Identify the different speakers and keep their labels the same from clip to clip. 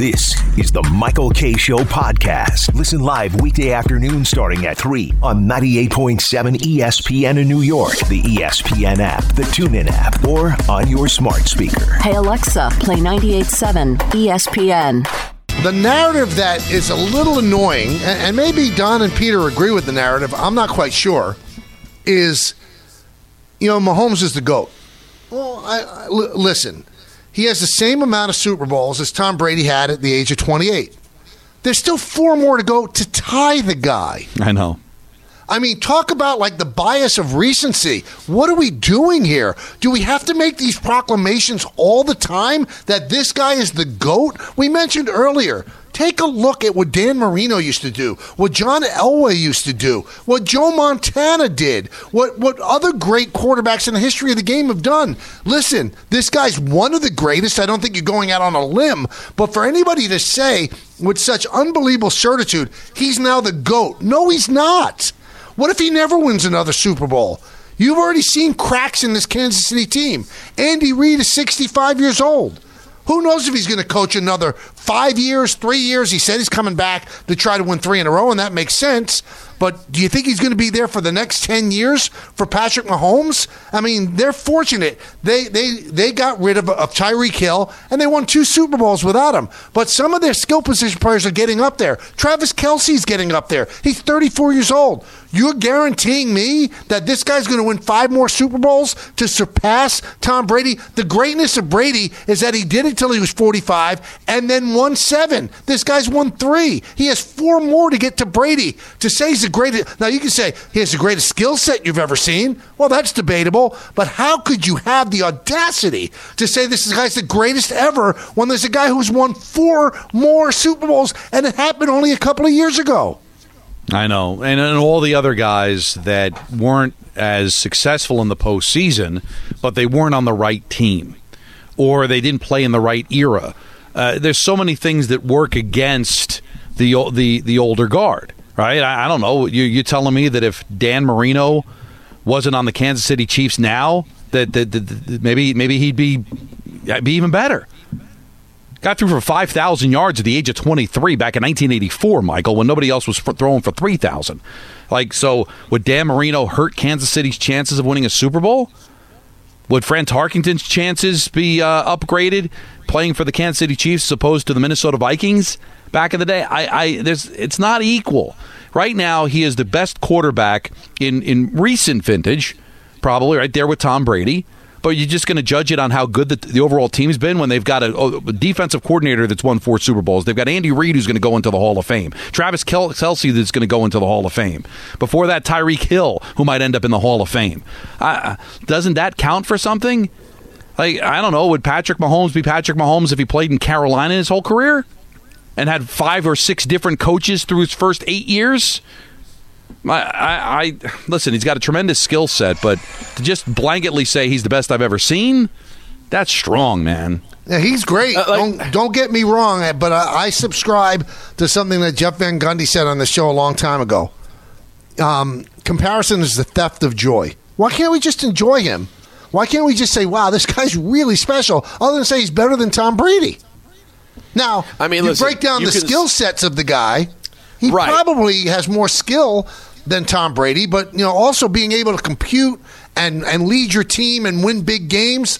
Speaker 1: This is the Michael Kay Show podcast. Listen live weekday afternoon starting at 3 on 98.7 ESPN in New York, the ESPN app, the TuneIn app, or on your smart speaker.
Speaker 2: Hey Alexa, play 98.7 ESPN.
Speaker 3: The narrative that is a little annoying, and maybe Don and Peter agree with the narrative, I'm not quite sure, is, you know, Mahomes is the GOAT. Well, I, I, l- listen, he has the same amount of Super Bowls as Tom Brady had at the age of 28. There's still four more to go to tie the guy.
Speaker 4: I know.
Speaker 3: I mean, talk about like the bias of recency. What are we doing here? Do we have to make these proclamations all the time that this guy is the GOAT? We mentioned earlier. Take a look at what Dan Marino used to do, what John Elway used to do, what Joe Montana did, what, what other great quarterbacks in the history of the game have done. Listen, this guy's one of the greatest. I don't think you're going out on a limb, but for anybody to say with such unbelievable certitude, he's now the GOAT, no, he's not. What if he never wins another Super Bowl? You've already seen cracks in this Kansas City team. Andy Reid is 65 years old. Who knows if he's going to coach another five years, three years? He said he's coming back to try to win three in a row, and that makes sense. But do you think he's going to be there for the next 10 years for Patrick Mahomes? I mean, they're fortunate. They they they got rid of, of Tyreek Hill and they won two Super Bowls without him. But some of their skill position players are getting up there. Travis Kelce's getting up there. He's 34 years old. You're guaranteeing me that this guy's going to win five more Super Bowls to surpass Tom Brady? The greatness of Brady is that he did it till he was 45 and then won seven. This guy's won three. He has four more to get to Brady. To say he's greatest. Now, you can say he has the greatest skill set you've ever seen. Well, that's debatable. But how could you have the audacity to say this guy's the greatest ever when there's a guy who's won four more Super Bowls and it happened only a couple of years ago?
Speaker 4: I know, and, and all the other guys that weren't as successful in the postseason, but they weren't on the right team, or they didn't play in the right era. Uh, there's so many things that work against the the the older guard, right? I, I don't know. You, you're telling me that if Dan Marino wasn't on the Kansas City Chiefs now, that, that, that, that maybe maybe he'd be be even better. Got through for 5,000 yards at the age of 23 back in 1984, Michael, when nobody else was throwing for 3,000. Like, so would Dan Marino hurt Kansas City's chances of winning a Super Bowl? Would Fran Tarkenton's chances be uh, upgraded playing for the Kansas City Chiefs as opposed to the Minnesota Vikings back in the day? I, I there's it's not equal. Right now, he is the best quarterback in in recent vintage, probably right there with Tom Brady but you're just going to judge it on how good the, the overall team's been when they've got a, a, defensive coordinator that's won four Super Bowls. They've got Andy Reid who's going to go into the Hall of Fame. Travis Kelce that's going to go into the Hall of Fame. Before that, Tyreek Hill who might end up in the Hall of Fame. Uh, doesn't that count for something? Like I don't know. Would Patrick Mahomes be Patrick Mahomes if he played in Carolina his whole career and had five or six different coaches through his first eight years? I, I, I, listen. He's got a tremendous skill set, but to just blanketly say he's the best I've ever seen, that's strong, man.
Speaker 3: Yeah, he's great. Uh, like, don't don't get me wrong, but I, I, subscribe to something that Jeff Van Gundy said on the show a long time ago. Um, comparison is the theft of joy. Why can't we just enjoy him? Why can't we just say, "Wow, this guy's really special"? Other than say he's better than Tom Brady. Now, I mean, you listen, break down the can... skill sets of the guy. He right. probably has more skill than Tom Brady, but you know, also being able to compute and and lead your team and win big games.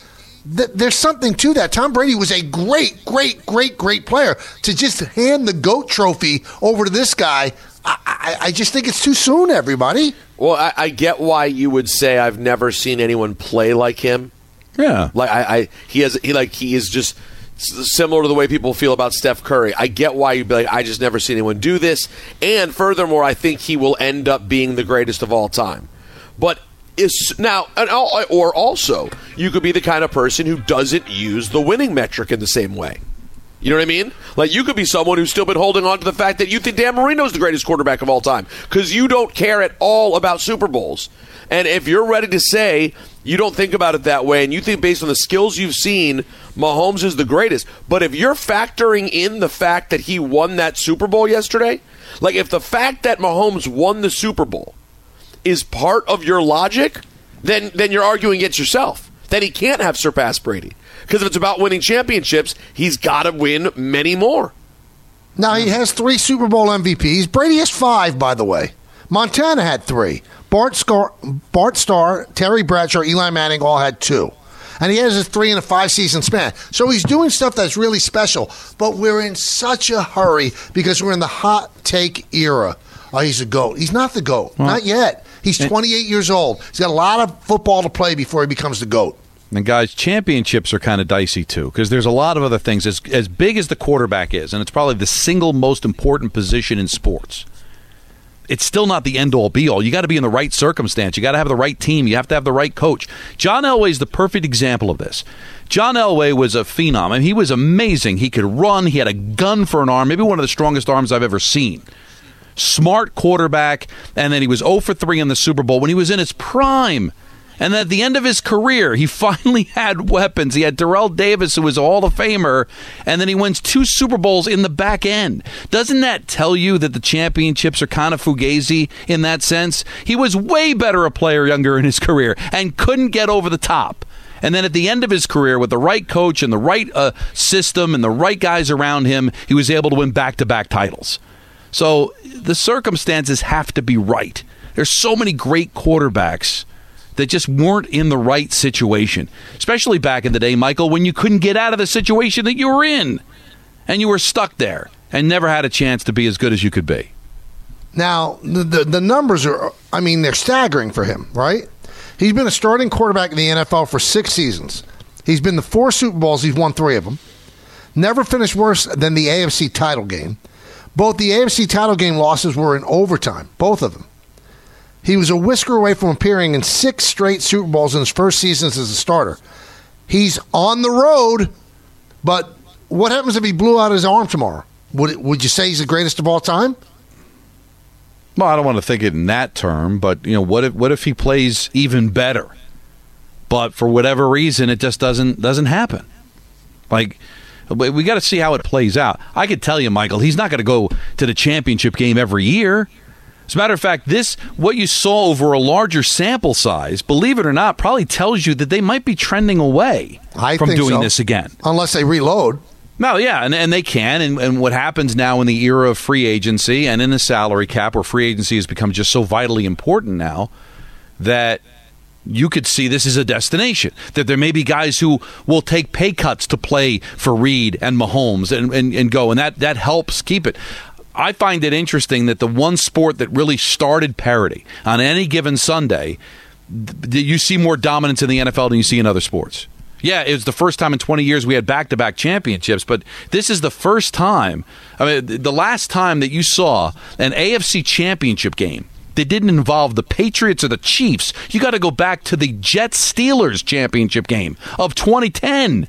Speaker 3: Th- there's something to that. Tom Brady was a great, great, great, great player. To just hand the goat trophy over to this guy, I, I, I just think it's too soon. Everybody.
Speaker 5: Well, I, I, get why you would say I've never seen anyone play like him.
Speaker 4: Yeah,
Speaker 5: like I, I he has he like he is just similar to the way people feel about Steph Curry. I get why you'd be like, I just never see anyone do this. And furthermore, I think he will end up being the greatest of all time. But is now, or also, you could be the kind of person who doesn't use the winning metric in the same way. You know what I mean? Like you could be someone who's still been holding on to the fact that you think Dan Marino's the greatest quarterback of all time because you don't care at all about Super Bowls. And if you're ready to say you don't think about it that way and you think based on the skills you've seen, Mahomes is the greatest. But if you're factoring in the fact that he won that Super Bowl yesterday, like if the fact that Mahomes won the Super Bowl is part of your logic, then then you're arguing against yourself. then he can't have surpassed Brady. Because if it's about winning championships, he's got to win many more.
Speaker 3: Now he has three Super Bowl MVPs. Brady has five, by the way. Montana had three. Bart, Scar- Bart Starr, Terry Bradshaw, Eli Manning all had two. And he has a three and a five season span. So he's doing stuff that's really special. But we're in such a hurry because we're in the hot take era. Oh, he's a GOAT. He's not the GOAT. not yet. He's 28 years old. He's got a lot of football to play before he becomes the GOAT.
Speaker 4: And guys, championships are kind of dicey too because there's a lot of other things. As as big as the quarterback is, and it's probably the single most important position in sports. It's still not the end all be all. You got to be in the right circumstance. You got to have the right team. You have to have the right coach. John Elway is the perfect example of this. John Elway was a phenom. Mean, he was amazing. He could run. He had a gun for an arm, maybe one of the strongest arms I've ever seen smart quarterback, and then he was 0 for 3 in the Super Bowl when he was in his prime. And at the end of his career, he finally had weapons. He had Terrell Davis, who was a Hall of Famer, and then he wins two Super Bowls in the back end. Doesn't that tell you that the championships are kind of fugazi in that sense? He was way better a player younger in his career and couldn't get over the top. And then at the end of his career, with the right coach and the right uh, system and the right guys around him, he was able to win back to back titles. So the circumstances have to be right. There's so many great quarterbacks that just weren't in the right situation, especially back in the day, Michael, when you couldn't get out of the situation that you were in and you were stuck there and never had a chance to be as good as you could be.
Speaker 3: Now, the, the, the numbers are, I mean, they're staggering for him, right? He's been a starting quarterback in the NFL for six seasons. He's been the four Super Bowls, he's won three of them. Never finished worse than the AFC title game. Both the AFC title game losses were in overtime, both of them. He was a whisker away from appearing in six straight Super Bowls in his first seasons as a starter. He's on the road, but what happens if he blew out his arm tomorrow? Would it, would you say he's the greatest of all time?
Speaker 4: Well, I don't want to think it in that term, but you know, what if what if he plays even better? But for whatever reason, it just doesn't doesn't happen. Like we got to see how it plays out. I could tell you, Michael, he's not going to go to the championship game every year. As a matter of fact, this what you saw over a larger sample size, believe it or not, probably tells you that they might be trending away
Speaker 3: I
Speaker 4: from doing
Speaker 3: so.
Speaker 4: this again.
Speaker 3: Unless they reload.
Speaker 4: No, yeah, and, and they can. And, and what happens now in the era of free agency and in the salary cap, where free agency has become just so vitally important now, that you could see this as a destination. That there may be guys who will take pay cuts to play for Reid and Mahomes and, and, and go, and that, that helps keep it. I find it interesting that the one sport that really started parity on any given Sunday, th- you see more dominance in the NFL than you see in other sports. Yeah, it was the first time in 20 years we had back to back championships, but this is the first time. I mean, the last time that you saw an AFC championship game that didn't involve the Patriots or the Chiefs, you got to go back to the Jets Steelers championship game of 2010.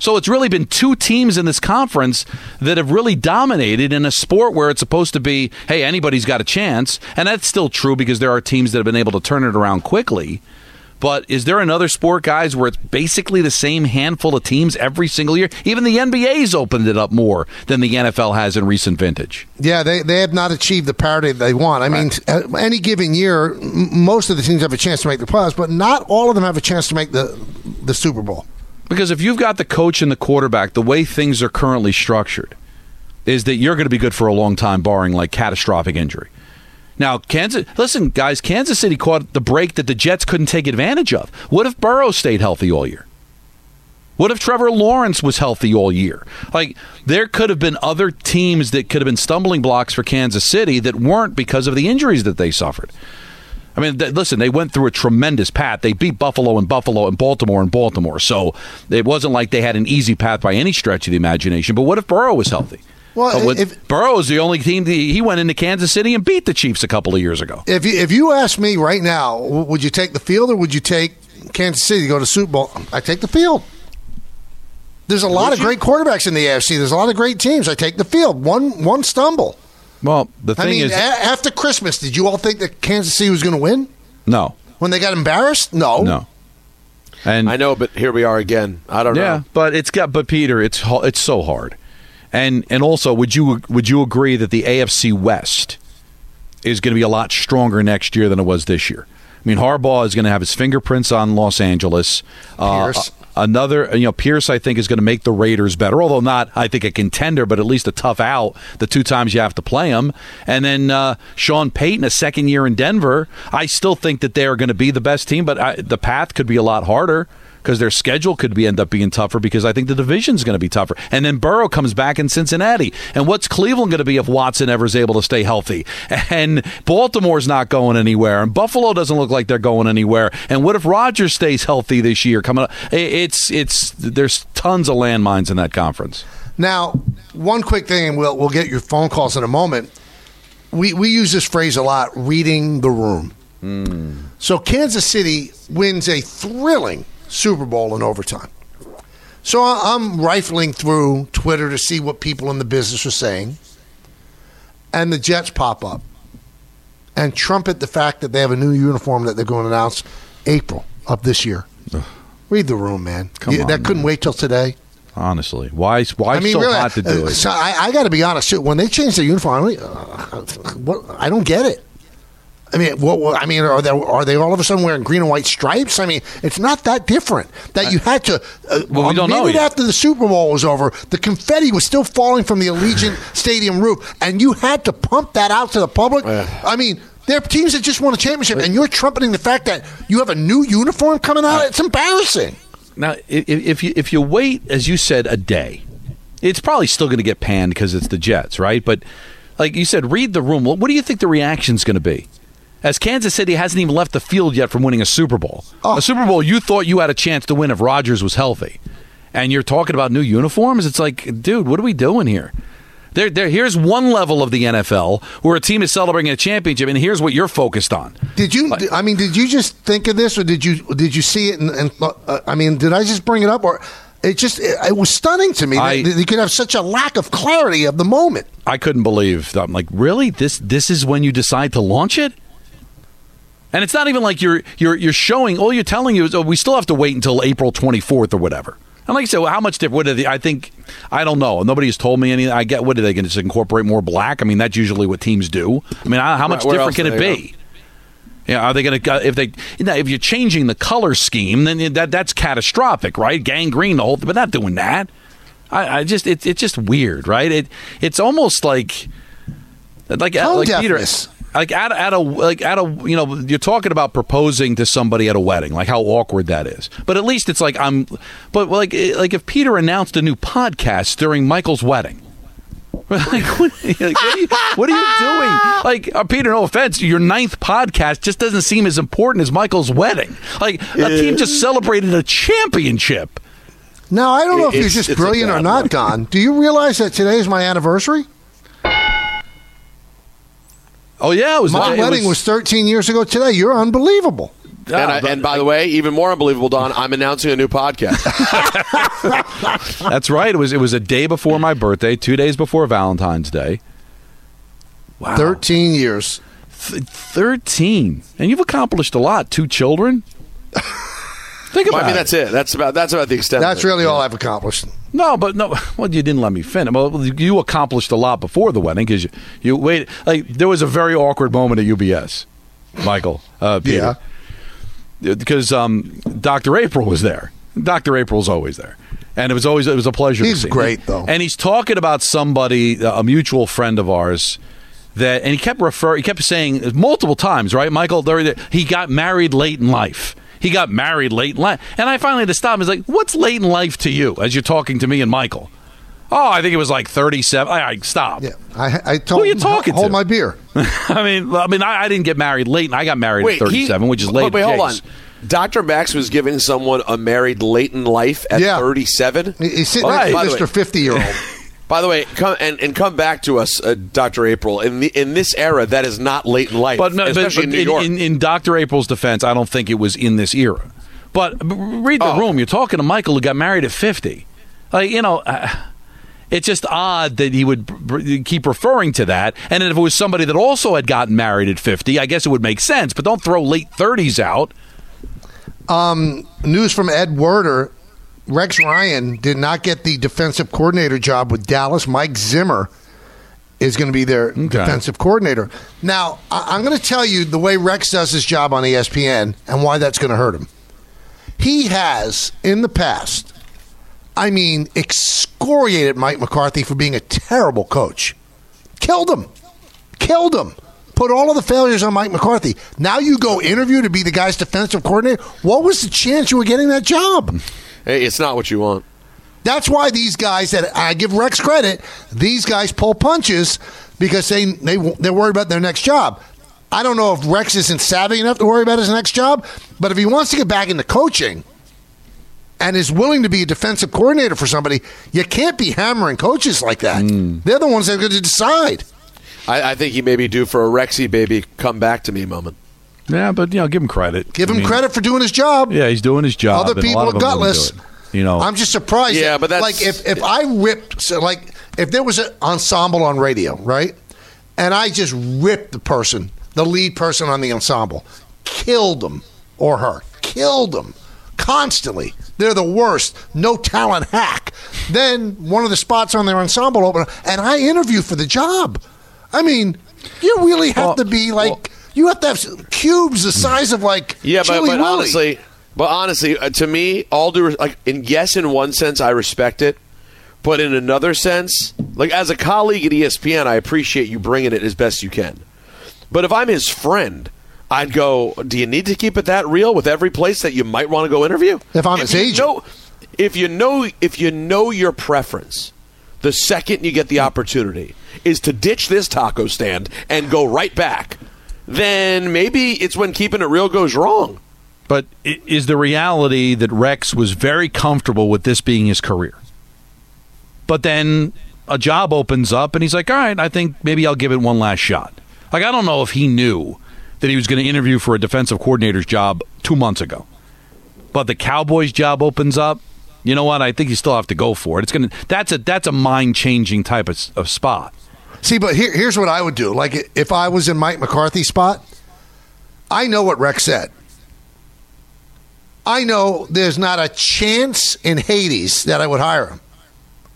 Speaker 4: So it's really been two teams in this conference that have really dominated in a sport where it's supposed to be, hey, anybody's got a chance. And that's still true because there are teams that have been able to turn it around quickly. But is there another sport, guys, where it's basically the same handful of teams every single year? Even the NBA's opened it up more than the NFL has in recent vintage.
Speaker 3: Yeah, they, they have not achieved the parity they want. I mean, uh, any given year, m- most of the teams have a chance to make the playoffs, but not all of them have a chance to make the the Super Bowl.
Speaker 4: Because if you've got the coach and the quarterback, the way things are currently structured is that you're going to be good for a long time, barring like catastrophic injury. Now, Kansas, listen, guys, Kansas City caught the break that the Jets couldn't take advantage of. What if Burrow stayed healthy all year? What if Trevor Lawrence was healthy all year? Like, there could have been other teams that could have been stumbling blocks for Kansas City that weren't because of the injuries that they suffered. I mean, th- listen, they went through a tremendous path. They beat Buffalo and Buffalo and Baltimore and Baltimore. So it wasn't like they had an easy path by any stretch of the imagination. But what if Burrow was healthy?
Speaker 3: Well,
Speaker 4: with-
Speaker 3: if-
Speaker 4: Burrow is the only team that he went into Kansas City and beat the Chiefs a couple of years ago.
Speaker 3: If you, if you ask me right now, would you take the field or would you take Kansas City to go to Super Bowl? I take the field. There's a lot of great quarterbacks in the AFC. There's a lot of great teams. I take the field. One one stumble.
Speaker 4: Well, the thing
Speaker 3: I mean,
Speaker 4: is,
Speaker 3: a- after Christmas, did you all think that Kansas City was going to win
Speaker 4: no,
Speaker 3: when they got embarrassed? No.
Speaker 4: no, and
Speaker 5: I know, but here we are again. I don't know.
Speaker 4: Yeah,
Speaker 5: know.
Speaker 4: but it's got. But Peter, it's it's so hard, and and also, would you would you agree that the AFC West is going to be a lot stronger next year than it was this year? I mean, Harbaugh is going to have his fingerprints on Los Angeles. Uh,
Speaker 3: Pierce.
Speaker 4: Another, you know, Pierce, I think, is going to make the Raiders better, although not, I think, a contender, but at least a tough out the two times you have to play them. And then uh, Sean Payton, a second year in Denver, I still think that they are going to be the best team, but I, the path could be a lot harder because their schedule could be end up being tougher because I think the division's going to be tougher. And then Burrow comes back in Cincinnati. And what's Cleveland going to be if Watson ever is able to stay healthy? And Baltimore's not going anywhere. And Buffalo doesn't look like they're going anywhere. And what if Rodgers stays healthy this year? Coming up, it's it's there's tons of landmines in that conference.
Speaker 3: Now, one quick thing, and we'll we'll get your phone calls in a moment. We we use this phrase a lot: reading the room. Hmm. So Kansas City wins a thrilling Super Bowl in overtime. So I'm rifling through Twitter to see what people in the business are saying, and the Jets pop up and trumpet the fact that they have a new uniform that they're going to announce April of this year. Read the room, man.
Speaker 4: Come
Speaker 3: You-
Speaker 4: on,
Speaker 3: that couldn't wait till today.
Speaker 4: Honestly, why why
Speaker 3: I mean,
Speaker 4: so
Speaker 3: really,
Speaker 4: hot to do
Speaker 3: uh,
Speaker 4: it?
Speaker 3: So I, I got to be honest. When they changed the uniform, I, uh, what, I don't get it. I mean, what, I mean, are they are they all of a sudden wearing green and white stripes? I mean, it's not that different. That you had to. Uh,
Speaker 4: Well, we don't know yet.
Speaker 3: after the Super Bowl was over, the confetti was still falling from the Allegiant Stadium roof, and you had to pump that out to the public. I mean. There are teams that just won a championship, and you're trumpeting the fact that you have a new uniform coming out. It's embarrassing.
Speaker 4: Now, if, if you if you wait, as you said, a day, it's probably still going to get panned because it's the Jets, right? But like you said, read the room. What do you think the reaction's going to be? As Kansas City hasn't even left the field yet from winning a Super Bowl,
Speaker 3: Oh.
Speaker 4: a Super Bowl you thought you had a chance to win if Rodgers was healthy, and you're talking about new uniforms. It's like, dude, what are we doing here? There, there. Here's one level of the NFL where a team is celebrating a championship, and here's what you're focused on.
Speaker 3: Did you? I mean, did you just think of this, or did you did you see it? And, and uh, I mean, did I just bring it up, or it just it, it was stunning to me
Speaker 4: I-
Speaker 3: that you could have such a lack of clarity of the moment.
Speaker 4: I couldn't believe. I'm like, really? This this is when you decide to launch it? And it's not even like you're you're you're showing. All you're telling you is, oh, we still have to wait until April 24th or whatever. And like I said, well, how much different? What are the, I think I don't know. Nobody has told me anything. I get what are they going to just incorporate more black? I mean, that's usually what teams do. I mean, how how much
Speaker 5: where
Speaker 4: different can it be? Yeah, are they going to if they you if you're changing the color scheme, then that that's catastrophic, right? Gangrene the whole thing, but not doing that. I, I just it's it's just weird, right? It it's almost like like uh,
Speaker 3: Tone
Speaker 4: like Peter,
Speaker 3: deafness.
Speaker 4: Like at, at a like at a you know you're talking about proposing to somebody at a wedding, like how awkward that is. But at least it's like I'm, but like like if Peter announced a new podcast during Michael's wedding. Like, what, like, what, are you, what are you doing? Like, uh, Peter, no offense, your ninth podcast just doesn't seem as important as Michael's wedding. Like, a team just celebrated a championship.
Speaker 3: Now I don't know if you're just brilliant or not,
Speaker 5: look.
Speaker 3: Don. Do you realize that today is my anniversary?
Speaker 4: Oh yeah, it was
Speaker 3: My
Speaker 4: it
Speaker 3: wedding was 13 years ago today. You're unbelievable.
Speaker 5: And, I,
Speaker 4: but-
Speaker 5: and by the way, even more unbelievable, Don, I'm announcing a new podcast.
Speaker 4: That's right. It was it was a day before my birthday, two days before Valentine's Day. Wow,
Speaker 3: 13 years.
Speaker 4: Th- thirteen, and you've accomplished a lot. Two children. Think about
Speaker 5: I mean,
Speaker 4: it.
Speaker 5: that's it. That's about that's about the extent.
Speaker 3: That's
Speaker 5: of it.
Speaker 3: really all I've accomplished.
Speaker 4: No, but no. Well, you didn't let me finish. Well, you accomplished a lot before the wedding because you, you wait. Like there was a very awkward moment at UBS, Michael. Uh, Peter. because um, Dr. April was there. Dr. April's always there. And it was always it was a pleasure.
Speaker 3: He's
Speaker 4: to see.
Speaker 3: great, though.
Speaker 4: And he's talking about somebody, a mutual friend of ours, that and he kept refer he kept saying multiple times, right, Michael? there- He got married late in life. He got married late in life, and I finally had to stop. him. I was like, "What's late in life to you?" As you're talking to me and Michael. Oh, I think it was like 37. I, I stop.
Speaker 3: Yeah, I, I told
Speaker 4: Who are you
Speaker 3: him,
Speaker 4: talking
Speaker 3: hold
Speaker 4: to?
Speaker 3: my beer.
Speaker 4: I mean, I mean, I, I didn't get married late, and I got married
Speaker 5: Wait,
Speaker 4: at 37,
Speaker 5: he,
Speaker 4: which is late.
Speaker 5: Wait, wait, hold on. Dr. Max was giving someone a married late in life at
Speaker 3: Yeah.
Speaker 5: 37.
Speaker 3: He- He's sitting oh,
Speaker 5: By-
Speaker 3: next
Speaker 5: by
Speaker 3: to Mr. 50 year old.
Speaker 5: By the way, come and, and come back to us, uh, Dr. April. In the, in this era, that is not late in life,
Speaker 4: But, no,
Speaker 5: especially
Speaker 4: but
Speaker 5: in New York.
Speaker 4: in, in Dr. April's defense, I don't think it was in this era. But read the
Speaker 5: Oh.
Speaker 4: room. You're talking to Michael who got married at 50. Like, you know, uh, it's just odd that he would br- br- keep referring to that. And if it was somebody that also had gotten married at 50, I guess it would make sense. But don't throw late 30s out.
Speaker 3: News from Ed Werder Rex Ryan did not get the defensive coordinator job with Dallas. Mike Zimmer is going to be their defensive coordinator. Now, I- I'm going to tell you the way Rex does his job on ESPN and why that's going to hurt him. He has, in the past, I mean, excoriated Mike McCarthy for being a terrible coach. Killed him. Killed him. Put all of the failures on Mike McCarthy. Now you go interview to be the guy's defensive coordinator. What was the chance you were getting that job?
Speaker 5: It's not what you want.
Speaker 3: That's why these guys that I give Rex credit, these guys pull punches because they they they're worried about their next job. I don't know if Rex isn't savvy enough to worry about his next job, but if he wants to get back into coaching and is willing to be a defensive coordinator for somebody, you can't be hammering coaches like that. Hmm. They're the ones that are going to decide.
Speaker 5: I, I think he may be due for a Rexy baby come back to me moment.
Speaker 4: Yeah, but you know, give him credit.
Speaker 3: Give
Speaker 4: I
Speaker 3: him
Speaker 4: mean,
Speaker 3: credit for doing his job.
Speaker 4: Yeah, he's doing his job.
Speaker 3: Other people are
Speaker 4: of them wouldn't
Speaker 3: gutless.
Speaker 4: You know,
Speaker 3: I'm just surprised.
Speaker 5: Yeah,
Speaker 3: that-
Speaker 5: but that's-
Speaker 3: like if if I ripped so like if there was an ensemble on radio, right, and I just ripped the person, the lead person on the ensemble, killed him or her, killed them constantly. They're the worst, no talent hack. Then one of the spots on their ensemble open, and I interview for the job. I mean, you really have
Speaker 4: Well,
Speaker 3: to be like. You have to have cubes the size of like
Speaker 5: Yeah, but, but honestly, but honestly, uh, to me, all due like, in yes, in one sense, I respect it, but in another sense, like as a colleague at ESPN, I appreciate you bringing it as best you can. But if I'm his friend, I'd go. Do you need to keep it that real with every place that you might want to go interview?
Speaker 3: If I'm his
Speaker 5: you
Speaker 3: agent.
Speaker 5: know- if you know, if you know your preference, the second you get the opportunity is to ditch this taco stand and go right back. Then maybe it's when keeping it real goes wrong.
Speaker 4: But is the reality that Rex was very comfortable with this being his career? But then a job opens up and he's like, all right, I think maybe I'll give it one last shot. Like, I don't know if he knew that he was going to interview for a defensive coordinator's job two months ago. But the Cowboys job opens up. You know what? I think you still have to go for it. It's gonna. That's a that's a mind changing type of, of spot.
Speaker 3: See, but here, here's what I would do. Like, if I was in Mike McCarthy's spot, I know what Rex said. I know there's not a chance in Hades that I would hire him.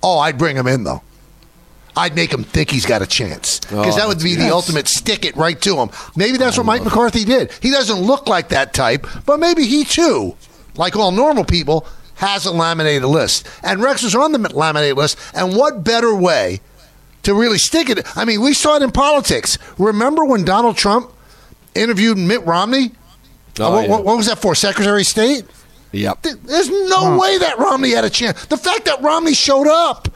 Speaker 3: Oh, I'd bring him in, though. I'd make him think he's got a chance. Because
Speaker 5: Oh,
Speaker 3: that would be the ultimate stick it right to him. Maybe that's what Mike McCarthy did. He doesn't look like that type, but maybe he too, like all normal people, has a laminated list. And Rex was on the laminated list. And what better way to really stick it? I mean, we saw it in politics. Remember when Donald Trump interviewed Mitt Romney?
Speaker 5: Oh,
Speaker 3: Uh, what,
Speaker 5: yeah.
Speaker 3: what- what was that for? Secretary of State?
Speaker 5: Yep.
Speaker 3: There's no way that Romney had a chance. The fact that Romney showed up,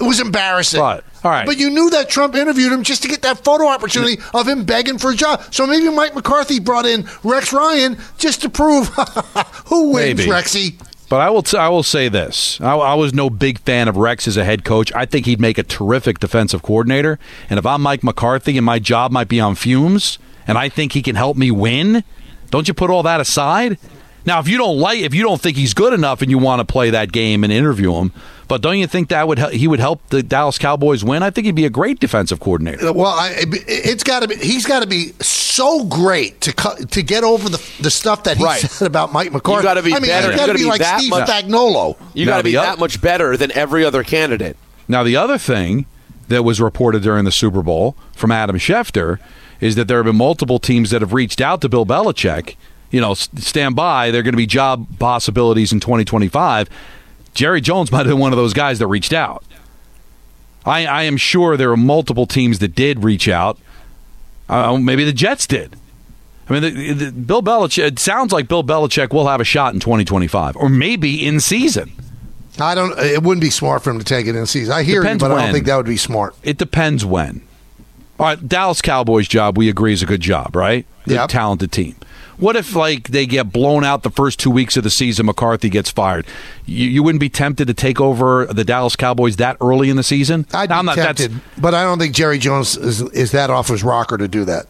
Speaker 3: it was embarrassing.
Speaker 4: But, all right.
Speaker 3: But you knew that Trump interviewed him just to get that photo opportunity of him begging for a job. So maybe Mike McCarthy brought in Rex Ryan just to prove who wins,
Speaker 4: Maybe.
Speaker 3: Rexy.
Speaker 4: But I will t- I will say this: I, I was no big fan of Rex as a head coach. I think he'd make a terrific defensive coordinator. And if I'm Mike McCarthy and my job might be on fumes, and I think he can help me win, don't you put all that aside? Now, if you don't like, if you don't think he's good enough, and you want to play that game and interview him, but don't you think that would he would help the Dallas Cowboys win? I think he'd be a great defensive coordinator.
Speaker 3: Well, I, it's got to be. He's got to be so great to cut, to get over the the stuff that he
Speaker 5: Right.
Speaker 3: said about Mike McCarthy.
Speaker 5: gotta be
Speaker 3: I mean,
Speaker 5: better. You
Speaker 3: got to
Speaker 5: gotta
Speaker 3: be
Speaker 5: be
Speaker 3: like
Speaker 5: that
Speaker 3: Steve
Speaker 5: much-
Speaker 3: Spagnuolo.
Speaker 5: You got to be
Speaker 4: the
Speaker 5: that much better than every other candidate.
Speaker 4: Now, the other thing that was reported during the Super Bowl from Adam Schefter is that there have been multiple teams that have reached out to Bill Belichick. You know, stand by. There are going to be job possibilities in 2025. Jerry Jones might have been one of those guys that reached out. I, I am sure there are multiple teams that did reach out. Uh, maybe the Jets did. I mean, the, the, Bill Belichick. It sounds like Bill Belichick will have a shot in 2025, or maybe in season.
Speaker 3: I don't. It wouldn't be smart for him to take it in season. I hear
Speaker 4: Depends
Speaker 3: you, but I don't think that would be smart.
Speaker 4: It depends when. All right, Dallas Cowboys job we agree is a good job, right? They're
Speaker 3: Yep.
Speaker 4: talented team. What if like they get blown out the first two weeks of the season? McCarthy gets fired. You, you wouldn't be tempted to take over the Dallas Cowboys that early in the season?
Speaker 3: I'd
Speaker 4: Now, I'm not-
Speaker 3: tempted, but I don't think Jerry Jones is, is that off his rocker to do that.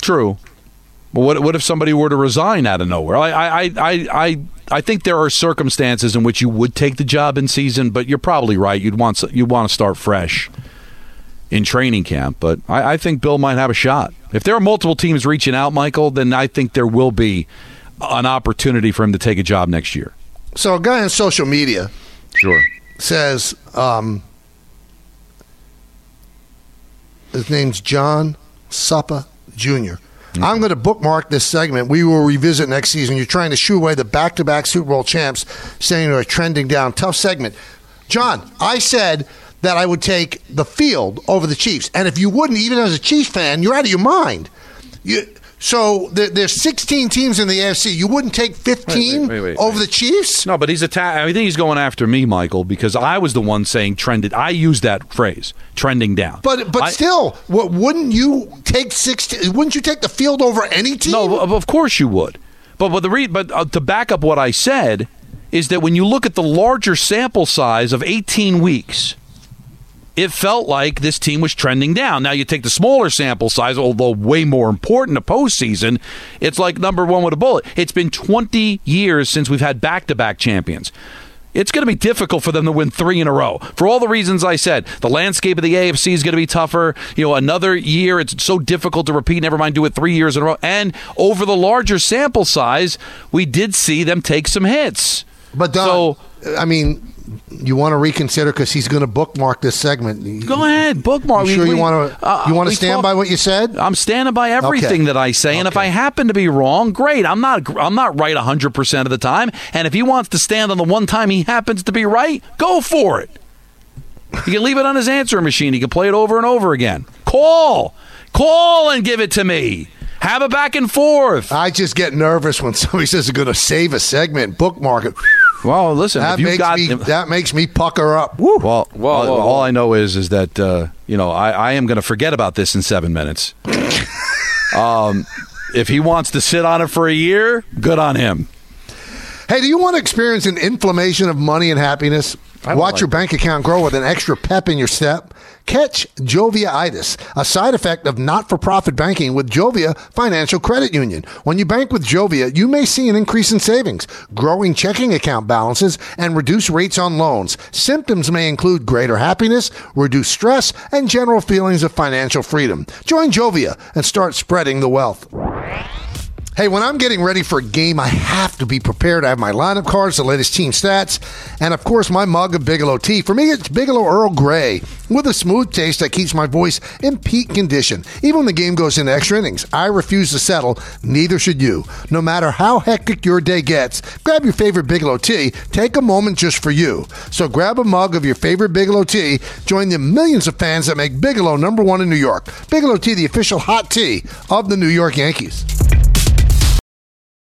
Speaker 4: True. But what what if somebody were to resign out of nowhere? I I I I I, I think there are circumstances in which you would take the job in season, but you're probably right. You'd want you want to start fresh in training camp. But I, I think Bill might have a shot. If there are multiple teams reaching out, Michael, then I think there will be an opportunity for him to take a job next year.
Speaker 3: So a guy on social media
Speaker 4: Sure.
Speaker 3: says um, His name's John Suppa Jr. I'm going to bookmark this segment. We will revisit next season. You're trying to shoo away the back to back Super Bowl champs, saying they're trending down. Tough segment. John, I said that I would take the field over the Chiefs. And if you wouldn't, even as a Chiefs fan, you're out of your mind. You, so there, there's 16 teams in the AFC. You wouldn't take 15
Speaker 4: Wait, wait, wait,
Speaker 3: over the Chiefs?
Speaker 4: No, but he's atta- I think he's going after me, Michael, because I was the one saying trended. I used that phrase, trending down.
Speaker 3: But but
Speaker 4: I-
Speaker 3: still, what, wouldn't you take 16? Wouldn't you take the field over any team?
Speaker 4: No, of, of course you would. But but the re- but uh, to back up what I said is that when you look at the larger sample size of 18 weeks, it felt like this team was trending down. Now you take the smaller sample size, although way more important to postseason, it's like number one with a bullet. It's been 20 years since we've had back-to-back champions. It's going to be difficult for them to win three in a row for all the reasons I said. The landscape of the AFC is going to be tougher. You know, another year it's so difficult to repeat. Never mind, do it three years in a row. And over the larger sample size, we did see them take some hits.
Speaker 3: But Don,
Speaker 4: so
Speaker 3: I mean, you want to reconsider because he's going to bookmark this segment.
Speaker 4: go ahead, bookmark.
Speaker 3: You sure
Speaker 4: We-
Speaker 3: you want to?
Speaker 4: uh,
Speaker 3: you want to stand
Speaker 4: talk-
Speaker 3: by what you said?
Speaker 4: I'm standing by everything
Speaker 3: Okay.
Speaker 4: that I say, and if I happen to be wrong, great. I'm not. I'm not right 100 percent of the time. And if he wants to stand on the one time he happens to be right, go for it. He can leave it on his answering machine. He can play it over and over again. Call, call, and give it to me. Have a back and forth.
Speaker 3: I just get nervous when somebody says they're going to save a segment, bookmark it.
Speaker 4: Well, listen.
Speaker 3: That
Speaker 4: if you've
Speaker 3: makes
Speaker 4: got
Speaker 3: me that makes me pucker up.
Speaker 4: Well,
Speaker 5: Whoa,
Speaker 4: all,
Speaker 5: whoa,
Speaker 4: all. I know is is that uh, you know I, I am going to forget about this in seven minutes. um, if he wants to sit on it for a year, good on him.
Speaker 3: Hey, do you want to experience an inflammation of money and happiness? Watch
Speaker 4: like
Speaker 3: your bank account grow with an extra pep in your step. Catch Joviaitis, a side effect of not-for-profit banking with Jovia Financial Credit Union. When you bank with Jovia, you may see an increase in savings, growing checking account balances, and reduced rates on loans. Symptoms may include greater happiness, reduced stress, and general feelings of financial freedom. Join Jovia and start spreading the wealth. Hey, when I'm getting ready for a game, I have to be prepared. I have my lineup cards, the latest team stats, and of course, my mug of Bigelow tea. For me, it's Bigelow Earl Grey with a smooth taste that keeps my voice in peak condition. Even when the game goes into extra innings, I refuse to settle. Neither should you. No matter how hectic your day gets, grab your favorite Bigelow tea. Take a moment just for you. So grab a mug of your favorite Bigelow tea. Join the millions of fans that make Bigelow number one in New York. Bigelow tea, the official hot tea of the New York Yankees.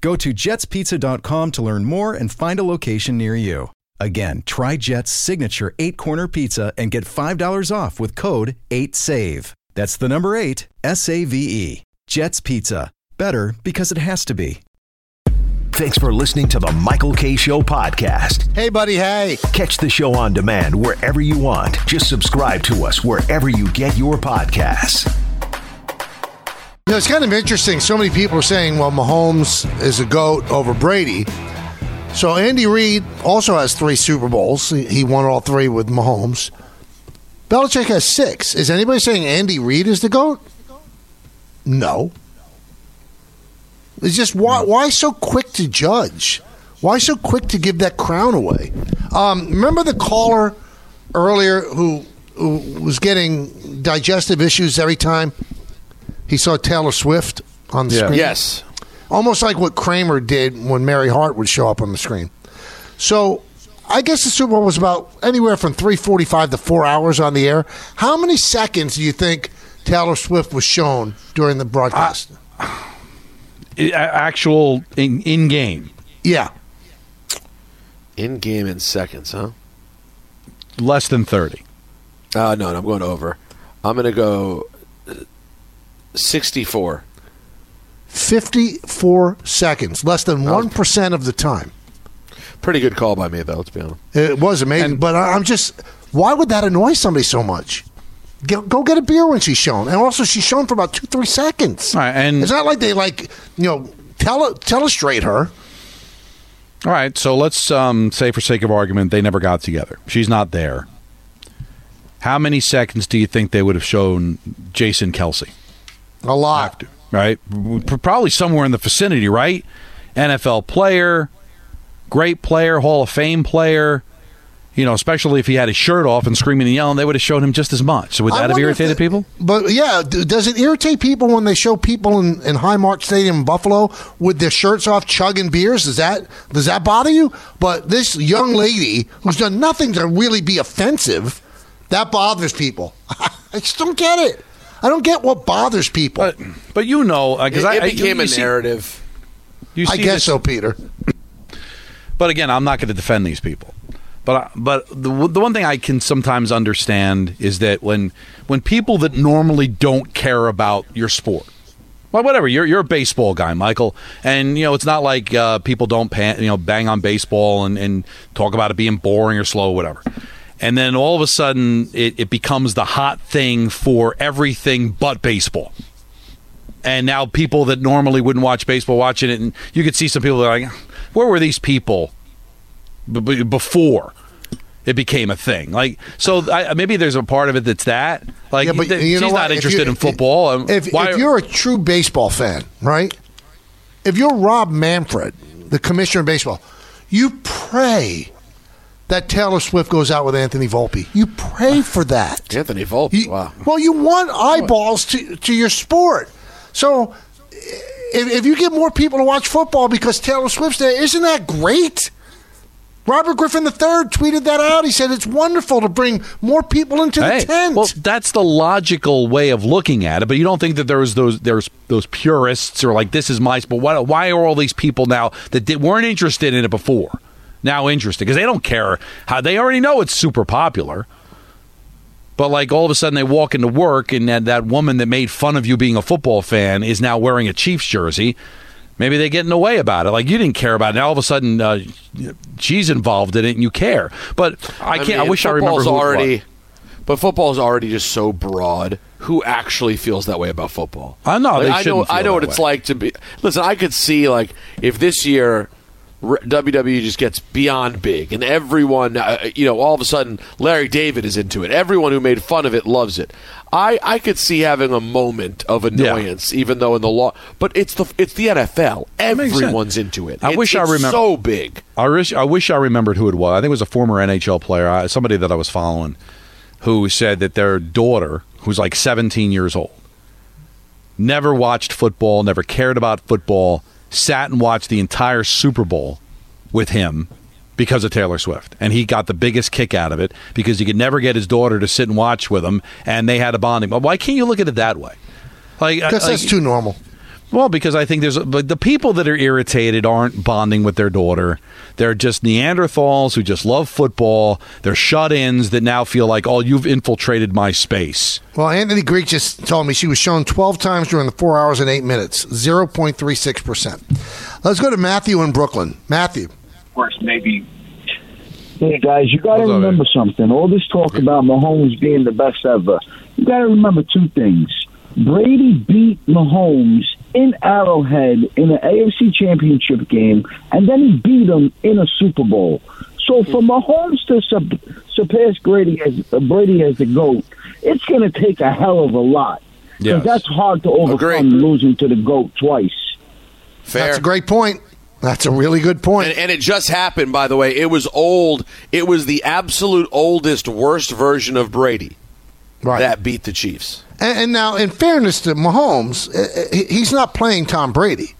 Speaker 6: Go to jetspizza.com to learn more and find a location near you. Again, try Jet's signature eight corner pizza and get $5 off with code 8SAVE. That's the number eight, S A V E. Jet's Pizza. Better because it has to be.
Speaker 1: Thanks for listening to the Michael Kay Show podcast.
Speaker 3: Hey, buddy, hey.
Speaker 1: Catch the show on demand wherever you want. Just subscribe to us wherever you get your podcasts.
Speaker 3: You know, it's kind of interesting. So many people are saying, well, Mahomes is a GOAT over Brady. So Andy Reid also has three Super Bowls. He won all three with Mahomes. Belichick has six. Is anybody saying Andy Reid is the GOAT? No. It's just why, why so quick to judge? Why so quick to give that crown away? Um, remember the caller earlier who, who was getting digestive issues every time he saw Taylor Swift on the
Speaker 4: Yeah.
Speaker 3: screen?
Speaker 5: Yes.
Speaker 3: almost like what Kramer did when Mary Hart would show up on the screen. So I guess the Super Bowl was about anywhere from three forty-five to four hours on the air. How many seconds do you think Taylor Swift was shown during the broadcast?
Speaker 4: I- actual in, in game,
Speaker 3: Yeah.
Speaker 5: In game in seconds, huh?
Speaker 4: less than 30.
Speaker 5: Uh, no, no, I'm going over. I'm going to go uh, 64.
Speaker 3: 54 seconds, less than 1% of the time.
Speaker 5: Pretty good call by me, though. Let's be honest.
Speaker 3: It was amazing. but I- I'm just, why would that annoy somebody so much? Go, go get a beer when she's shown. And also, she's shown for about two, three seconds.
Speaker 4: All right, and-
Speaker 3: it's not like they, like, you know, tele, telestrate her.
Speaker 4: All right, so let's um, say, for sake of argument, they never got together. She's not there. How many seconds do you think they would have shown Jason Kelce?
Speaker 3: A lot.
Speaker 4: Right, probably somewhere in the vicinity. Right, NFL player, great player, Hall of Fame player. You know, especially if he had his shirt off and screaming and yelling, they would have shown him just as much. So would
Speaker 3: I
Speaker 4: that have irritated people?
Speaker 3: But yeah, does it irritate people when they show people in, in Highmark Stadium in Buffalo with their shirts off chugging beers? Does that does that bother you? But this young lady who's done nothing to really be offensive, that bothers people. I just don't get it. I don't get what bothers people.
Speaker 4: But but you know, because
Speaker 5: It,
Speaker 4: I
Speaker 5: it
Speaker 4: I-
Speaker 5: became
Speaker 4: you
Speaker 5: a
Speaker 4: see-
Speaker 5: narrative.
Speaker 4: you
Speaker 3: I guess
Speaker 4: this-
Speaker 3: so, Peter.
Speaker 4: But again, I'm not going to defend these people. But I- but the the one thing I can sometimes understand is that when when people that normally don't care about your sport, well, whatever you're you're a baseball guy, Michael, and you know it's not like uh, people don't pan, you know bang on baseball and, and talk about it being boring or slow, or whatever. And then all of a sudden, it, it becomes the hot thing for everything but baseball and now people that normally wouldn't watch baseball watching it, and you could see some people that are like, where were these people b- b- before it became a thing? Like, so I, maybe there's a part of it that's that. Like,
Speaker 3: Yeah, but
Speaker 4: th-
Speaker 3: you know
Speaker 4: she's
Speaker 3: what?
Speaker 4: not interested
Speaker 3: you-
Speaker 4: in football. Um,
Speaker 3: If,
Speaker 4: why-
Speaker 3: if you're a true baseball fan, right? If you're Rob Manfred, the commissioner of baseball, you pray that Taylor Swift goes out with Anthony Volpe. You pray ah, for that.
Speaker 5: Anthony Volpe.
Speaker 3: You-
Speaker 5: wow.
Speaker 3: Well, you want eyeballs to, to your sport. So if, if you get more people to watch football because Taylor Swift's there, isn't that great? Robert Griffin III tweeted that out. He said it's wonderful to bring more people into
Speaker 4: Hey,
Speaker 3: the tent.
Speaker 4: well, that's the logical way of looking at it. But you don't think that there's those there's those purists or like this is my sport. Why, why are all these people now that did, weren't interested in it before now interested because they don't care how they already know it's super popular. But like all of a sudden they walk into work and that, that woman that made fun of you being a football fan is now wearing a Chiefs jersey. Maybe they get in the way about it. Like you didn't care about it. Now all of a sudden uh, she's involved in it and you care. But I can't. I,
Speaker 5: mean,
Speaker 4: wish I remember who
Speaker 5: already. But football's already just so broad. Who actually feels that way about football?
Speaker 4: I know,
Speaker 5: Like,
Speaker 4: they
Speaker 5: I know. I know what
Speaker 4: that
Speaker 5: it's like to be. Listen, I could see like if this year WWE just gets beyond big, and everyone, uh, you know, all of a sudden Larry David is into it. Everyone who made fun of it loves it. I, I could see having a moment of annoyance, even though in the law, but it's the it's the NFL. Everyone's into it.
Speaker 4: I
Speaker 5: It's-
Speaker 4: wish I remember-
Speaker 5: So big.
Speaker 4: I wish I wish I remembered who it was. I think it was a former NHL player, I- somebody that I was following, who said that their daughter, who's like 17 years old, never watched football, never cared about football, sat and watched the entire Super Bowl with him because of Taylor Swift, and he got the biggest kick out of it because he could never get his daughter to sit and watch with him, and they had a bonding. But why can't you look at it that way? Like, uh,
Speaker 3: Because
Speaker 4: like-
Speaker 3: that's too normal.
Speaker 4: well, because I think there's, but the people that are irritated aren't bonding with their daughter. They're just Neanderthals who just love football. They're shut-ins that now feel like, oh, you've infiltrated my space.
Speaker 3: Well, Anthony Greek just told me she was shown 12 times during the four hours and eight minutes, 0.36%. Let's go to Matthew in Brooklyn. Matthew.
Speaker 7: Of course, maybe. Hey guys, you got to remember
Speaker 4: Eddie?
Speaker 7: something. All this talk about Mahomes being the best ever. You got to remember two things. Brady beat Mahomes in Arrowhead in an AFC Championship game, and then he beat him in a Super Bowl. So for Mahomes to sub- surpass Brady as uh, Brady as the goat, it's going to take a hell of a lot. 'Cause
Speaker 4: Yes.
Speaker 7: that's hard to overcome
Speaker 5: Agree.
Speaker 7: losing to the goat twice.
Speaker 5: Fair.
Speaker 3: That's a great point. That's a really good point.
Speaker 5: And, and it just happened, by the way. It was old. It was the absolute oldest, worst version of Brady
Speaker 3: right.
Speaker 5: that beat the Chiefs.
Speaker 3: And, and now, in fairness to Mahomes, uh, uh, he- he's not playing Tom Brady.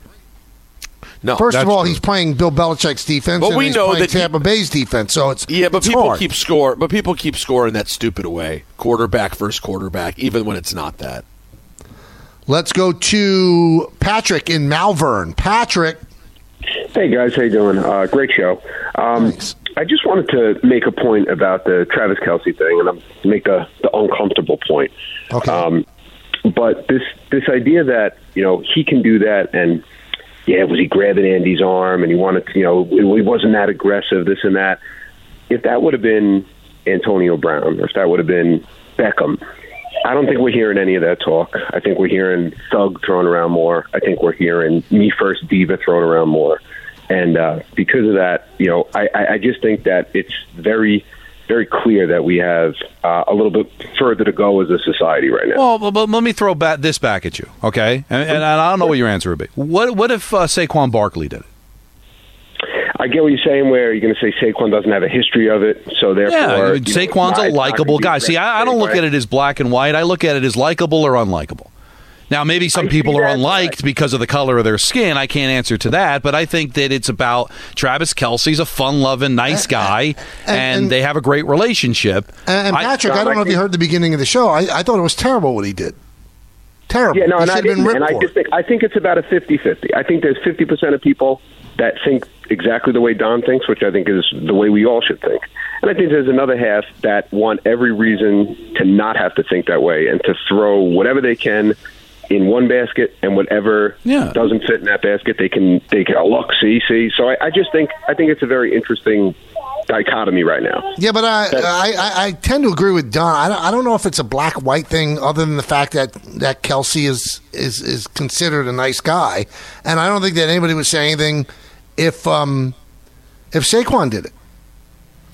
Speaker 5: No,
Speaker 3: First of all,
Speaker 4: true.
Speaker 3: he's playing Bill Belichick's defense,
Speaker 5: But
Speaker 3: and
Speaker 5: we
Speaker 3: he's
Speaker 5: know
Speaker 3: playing
Speaker 5: that he-
Speaker 3: Tampa Bay's defense. So it's
Speaker 5: yeah, but
Speaker 3: it's
Speaker 5: people
Speaker 3: hard.
Speaker 5: keep score. But people keep scoring that stupid away, quarterback versus quarterback, even when it's not that.
Speaker 3: Let's go to Patrick in Malvern. Patrick.
Speaker 8: Hey guys, how you doing? Uh, great show. Um, I just wanted to make a point about the Travis Kelce thing, and I'm make the, the uncomfortable point.
Speaker 3: Okay.
Speaker 8: Um, but this this idea that you know he can do that, and yeah, was he grabbing Andy's arm, and he wanted to, you know he wasn't that aggressive, this and that. If that would have been Antonio Brown, or if that would have been Beckham, I don't think we're hearing any of that talk. I think we're hearing thug thrown around more. I think we're hearing me first diva thrown around more. And uh, because of that, you know, I, I just think that it's very, very clear that we have uh, a little bit further to go as a society right now.
Speaker 4: Well, but, let me throw back this back at you, okay? And, and I don't know what your answer would be. What what if uh, Saquon Barkley did it?
Speaker 8: I get what you're saying. Where you're going to say Saquon doesn't have a history of it, so therefore,
Speaker 4: Yeah,
Speaker 8: you know,
Speaker 4: Saquon's a likable guy. See, I, I don't look
Speaker 8: right?
Speaker 4: at it as black and white. I look at it as likable or unlikable. Now, maybe some
Speaker 8: I
Speaker 4: people are
Speaker 8: that,
Speaker 4: unliked because of the color of their skin. I can't answer to that, but I think that it's about Travis Kelce's a fun-loving, nice guy, and,
Speaker 3: and-
Speaker 4: they have a great relationship.
Speaker 3: And, and Patrick, I,
Speaker 8: John,
Speaker 3: don't
Speaker 8: I
Speaker 3: know if you heard the beginning of the show. I, I thought it was terrible what he did. Terrible.
Speaker 8: Yeah, no,
Speaker 3: He
Speaker 8: and I
Speaker 3: been
Speaker 8: didn't. And I just think I think it's about a 50-50. I think there's 50% of people that think exactly the way Don thinks, which I think is the way we all should think. And I think there's another half that want every reason to not have to think that way and to throw whatever they can in one basket and whatever
Speaker 4: Yeah.
Speaker 8: doesn't fit in that basket they can they can oh, look see see so I, I just think I think it's a very interesting dichotomy right now
Speaker 3: Yeah, but I, I, I, I tend to agree with Don. I don't, I don't know if it's a black white thing, other than the fact that, that Kelce is, is is considered a nice guy, and I don't think that anybody would say anything if um if Saquon did it.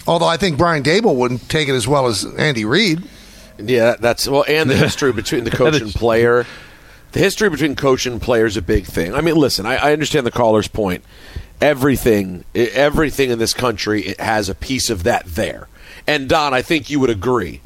Speaker 3: Although I think Brian Daboll wouldn't take it as well as Andy Reid.
Speaker 5: Yeah, that's well, and the history between the coach and player. The history between coach and player is a big thing. I mean, listen, I, I understand the caller's point. Everything, everything in this country it has a piece of that there. And Don, I think you would agree.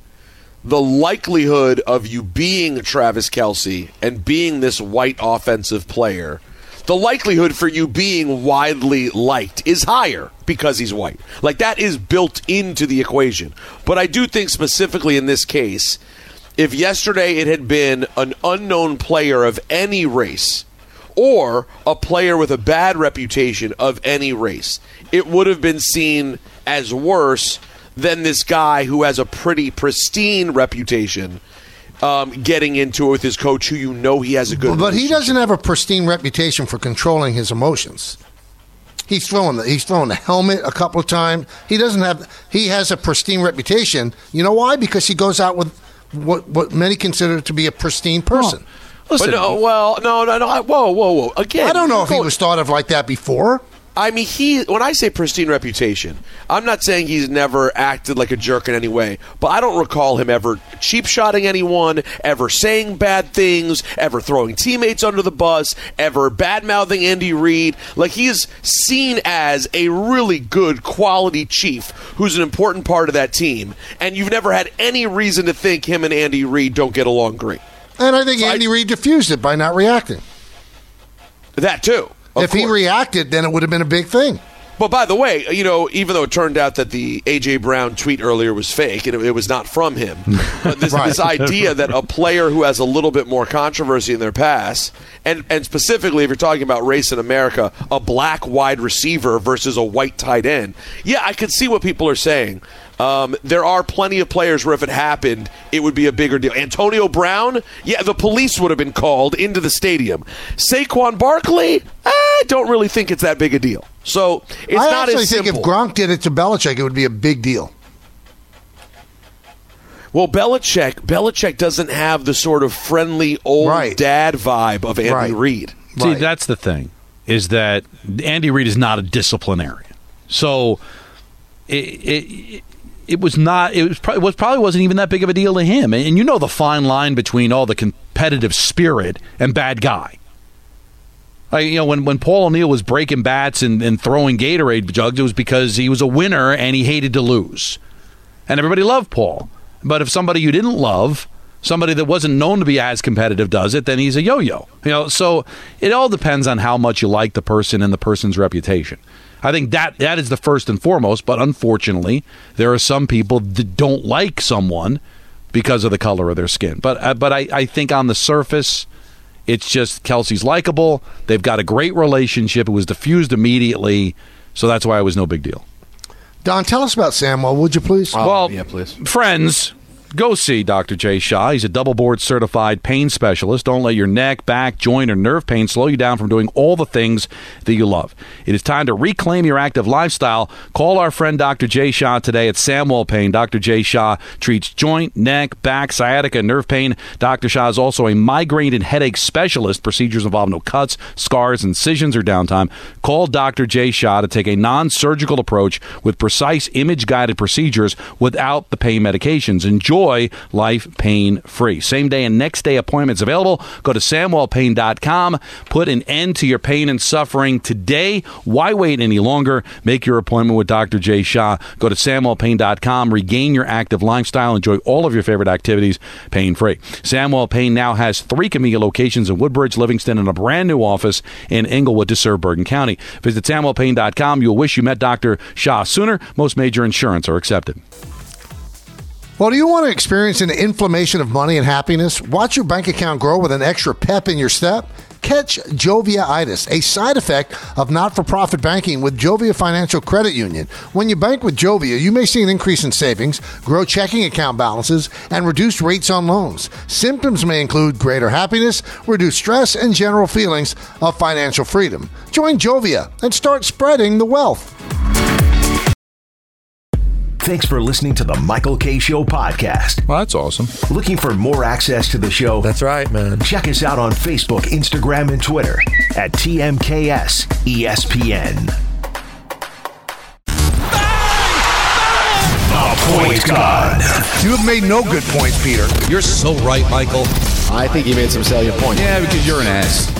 Speaker 5: The likelihood of you being Travis Kelce and being this white offensive player, the likelihood for you being widely liked is higher because he's white. Like that is built into the equation. But I do think specifically in this case, if yesterday it had been an unknown player of any race or a player with a bad reputation of any race, it would have been seen as worse than this guy who has a pretty pristine reputation um, getting into it with his coach who you know he has a good
Speaker 3: But he doesn't have a pristine reputation for controlling his emotions. He's throwing the he's throwing the helmet a couple of times. He doesn't have he has a pristine reputation. You know why? Because he goes out with what what many consider to be a pristine person.
Speaker 4: Listen,
Speaker 5: But no, well, no, no, no. Whoa, whoa, whoa. Again,
Speaker 3: I don't know
Speaker 5: you're
Speaker 3: if he was thought of like that before.
Speaker 5: I mean, he. When I say pristine reputation, I'm not saying he's never acted like a jerk in any way, but I don't recall him ever cheap shotting anyone, ever saying bad things, ever throwing teammates under the bus, ever bad mouthing Andy Reid. Like he's seen as a really good quality chief who's an important part of that team, and you've never had any reason to think him and Andy Reid don't get along great.
Speaker 3: And I think
Speaker 5: So I-
Speaker 3: Andy Reid diffused it by not reacting.
Speaker 5: That too. Of
Speaker 3: if he reacted, then it would have been a big thing.
Speaker 5: But by the way, you know, even though it turned out that the AJ Brown tweet earlier was fake and it, it was not from him, but this,
Speaker 3: Right.
Speaker 5: this idea that a player who has a little bit more controversy in their past, and and specifically if you're talking about race in America, a black wide receiver versus a white tight end, yeah, I can see what people are saying. Um, there are plenty of players where if it happened, it would be a bigger deal. Antonio Brown, yeah, the police would have been called into the stadium. Saquon Barkley, I don't really think it's that big a deal. So it's
Speaker 3: I
Speaker 5: not
Speaker 3: actually
Speaker 5: as
Speaker 3: think
Speaker 5: simple.
Speaker 3: if Gronk did it to Belichick, it would be a big deal.
Speaker 5: well, Belichick, Belichick doesn't have the sort of friendly old
Speaker 3: Right.
Speaker 5: dad vibe of Andy
Speaker 3: Right.
Speaker 5: Reid.
Speaker 4: See,
Speaker 3: Right.
Speaker 4: that's the thing is that Andy Reid is not a disciplinarian. So it it, it was not it was, pro- it was probably wasn't even that big of a deal to him. And, you know the fine line between all the competitive spirit and bad guy. Like, you know, when, when Paul O'Neill was breaking bats and, and throwing Gatorade jugs, it was because he was a winner and he hated to lose. And everybody loved Paul. But if somebody you didn't love, somebody that wasn't known to be as competitive does it, then he's a yo-yo. You know, so it all depends on how much you like the person and the person's reputation. I think that that is the first and foremost, but unfortunately, there are some people that don't like someone because of the color of their skin. But uh, but I, I think on the surface, It's just Kelce's likable. They've got a great relationship. It was diffused immediately, so that's why it was no big deal.
Speaker 3: Don, tell us about Samuel, would you please?
Speaker 4: well,
Speaker 5: yeah, please.
Speaker 4: friends, go see Dr. Jay Shah. He's a double board certified pain specialist. Don't let your neck, back, joint, or nerve pain slow you down from doing all the things that you love. It is time to reclaim your active lifestyle. Call our friend Dr. Jay Shah today at Samwell Pain. Dr. Jay Shah treats joint, neck, back, sciatica, and nerve pain. Dr. Shah is also a migraine and headache specialist. Procedures involve no cuts, scars, incisions, or downtime. Call Dr. Jay Shah to take a non surgical approach with precise image guided procedures without the pain medications. Enjoy life pain free. Same day and next day appointments available. Go to samwellpain.com. Put an end to your pain and suffering today. Why wait any longer? Make your appointment with Dr. Jay Shah. Go to samwellpain.com. Regain your active lifestyle. Enjoy all of your favorite activities pain free. Samwell Pain now has three convenient locations in Woodbridge, Livingston, and a brand new office in Englewood to serve Bergen County. Visit samwellpain.com. You'll wish you met Dr. Shah sooner. Most major insurance are accepted.
Speaker 3: Well, do you want to experience an inflammation of money and happiness? Watch your bank account grow with an extra pep in your step? Catch Jovia-itis, a side effect of not-for-profit banking with Jovia Financial Credit Union. When you bank with Jovia, you may see an increase in savings, grow checking account balances, and reduce rates on loans. Symptoms may include greater happiness, reduced stress, and general feelings of financial freedom. Join Jovia and start spreading the wealth.
Speaker 1: Thanks for listening to the Michael Kay Show podcast.
Speaker 4: Well, that's awesome.
Speaker 1: Looking for more access to the show?
Speaker 5: That's right, man.
Speaker 1: Check us out on Facebook, Instagram, and Twitter at TMKS ESPN. The Point God.
Speaker 3: You have made no good points, Peter.
Speaker 9: You're so right, Michael.
Speaker 5: I think he made some salient points.
Speaker 9: Yeah, because you're an ass.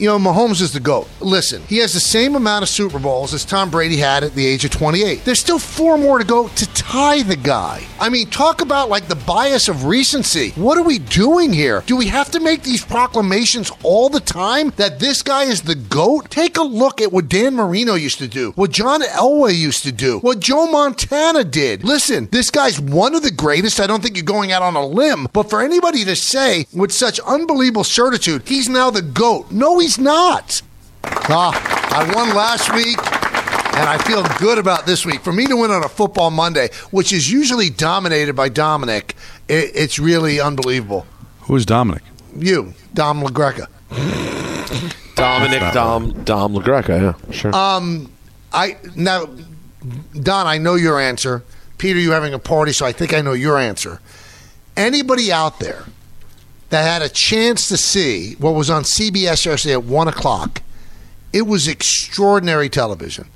Speaker 3: You know, Mahomes is the GOAT. Listen, he has the same amount of Super Bowls as Tom Brady had at the age of 28. There's still four more to go to tie the guy. I mean, talk about like the bias of recency. What are we doing here? Do we have to make these proclamations all the time that this guy is the GOAT? Take a look at what Dan Marino used to do, what John Elway used to do, what Joe Montana did. Listen, this guy's one of the greatest. I don't think you're going out on a limb, but for anybody to say with such unbelievable certitude, he's now the GOAT. No, he's not. Ah, I won last week, and I feel good about this week. For me to win on a football Monday, which is usually dominated by Dominic, it, it's really unbelievable.
Speaker 4: Who's Dominic?
Speaker 3: You, Dom LaGreca.
Speaker 5: Dominic Dom Dom LaGreca, yeah, sure.
Speaker 3: Um, I now, Don, I know your answer. Peter, you're having a party, so I think I know your answer. Anybody out there that had a chance to see what was on CBS yesterday at one o'clock? It was extraordinary television.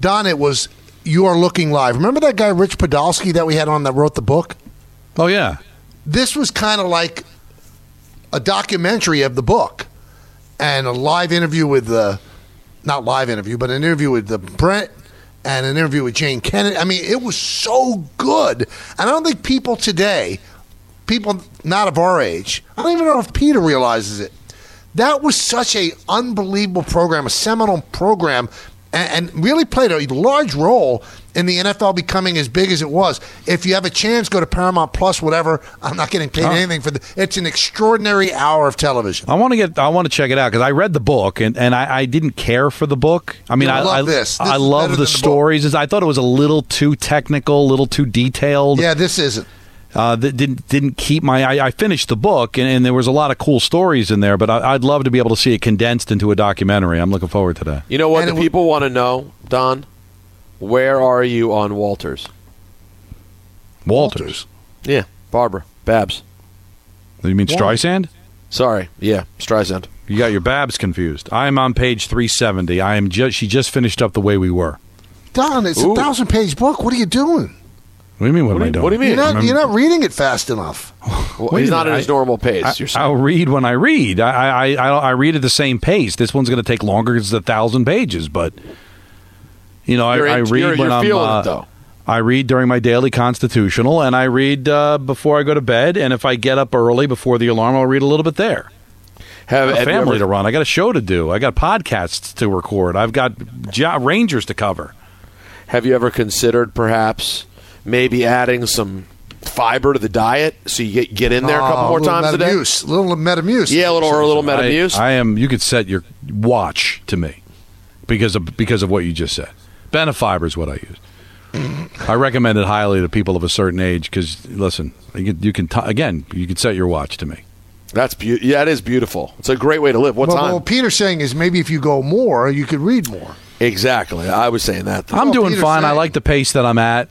Speaker 3: Don, it was You Are Looking Live. Remember that guy Rich Podolsky that we had on that wrote the book?
Speaker 4: Oh, yeah.
Speaker 3: This was kind of like a documentary of the book and a live interview with the not live interview, but an interview with the Brent and an interview with Jayne Kennedy. I mean, it was so good. And I don't think people today, people not of our age, I don't even know if Peter realizes it. That was such a unbelievable program, a seminal program, and, and really played a large role in the NFL becoming as big as it was. If you have a chance, go to Paramount Plus, whatever. I'm not getting paid
Speaker 4: Huh.
Speaker 3: anything for the. It's an extraordinary hour of television.
Speaker 4: I want to get. I want to check it out because I read the book and, and I, I didn't care for the book. I mean, I
Speaker 3: love
Speaker 4: I,
Speaker 3: this. This
Speaker 4: I love the
Speaker 3: the book.
Speaker 4: stories. I thought it was a little too technical, a little too detailed.
Speaker 3: Yeah, this isn't.
Speaker 4: Uh, that didn't didn't keep my. I, I finished the book and, and there was a lot of cool stories in there, but I, I'd love to be able to see it condensed into a documentary. I'm looking forward to that.
Speaker 5: You know what
Speaker 3: And
Speaker 5: the
Speaker 3: it w-
Speaker 5: people want to know, Don? Where are you on Walters?
Speaker 4: Walters.
Speaker 5: Yeah, Barbara Babs.
Speaker 4: You mean Streisand?
Speaker 5: Sorry, yeah, Streisand.
Speaker 4: You got your Babs confused. I am on page 370. I am just. She just finished up the way we were.
Speaker 3: Don, it's
Speaker 5: Ooh.
Speaker 3: a thousand page book. What are you doing?
Speaker 4: What do you mean? What,
Speaker 5: What
Speaker 4: am
Speaker 5: do
Speaker 4: I
Speaker 5: you-
Speaker 4: doing?
Speaker 5: what do you mean?
Speaker 3: You're not, you're not reading it fast enough.
Speaker 5: Well, he's not at his normal pace.
Speaker 4: I,
Speaker 5: you're saying.
Speaker 4: I'll read when I read. I I, I, I read at the same pace. This one's going to take longer because it's a thousand pages, but you know, I,
Speaker 5: You're
Speaker 4: I read
Speaker 5: you're-
Speaker 4: when
Speaker 5: you're
Speaker 4: I'm.
Speaker 5: feeling it,
Speaker 4: uh,
Speaker 5: though.
Speaker 4: I read during my daily constitutional, and I read uh, before I go to bed. And if I get up early before the alarm, I'll read a little bit there.
Speaker 5: have,
Speaker 4: I got a family
Speaker 5: ever-
Speaker 4: to run. I got a show to do. I got podcasts to record. I've got jo- Rangers to cover.
Speaker 5: Have you ever considered perhaps maybe adding some fiber to the diet, so you get get in there a oh, couple
Speaker 3: Oh,
Speaker 5: more
Speaker 3: little
Speaker 5: times a day.
Speaker 3: Metamuse, little Metamuse.
Speaker 5: Yeah, a little or a little
Speaker 4: I,
Speaker 5: Metamuse.
Speaker 4: I am. You could set your watch to me because of because of what you just said. Benefiber is what I use. I recommend it highly to people of a certain age because listen, you can, you can t- again you can set your watch to me.
Speaker 5: That's beau- yeah, that is beautiful. It's a great way to live. What
Speaker 3: Well,
Speaker 5: time?
Speaker 3: what Peter's saying is maybe if you go more, you could read more.
Speaker 5: exactly. I was saying that.
Speaker 4: I'm
Speaker 3: all
Speaker 4: doing
Speaker 3: Peter's
Speaker 4: fine. I like the pace that I'm at.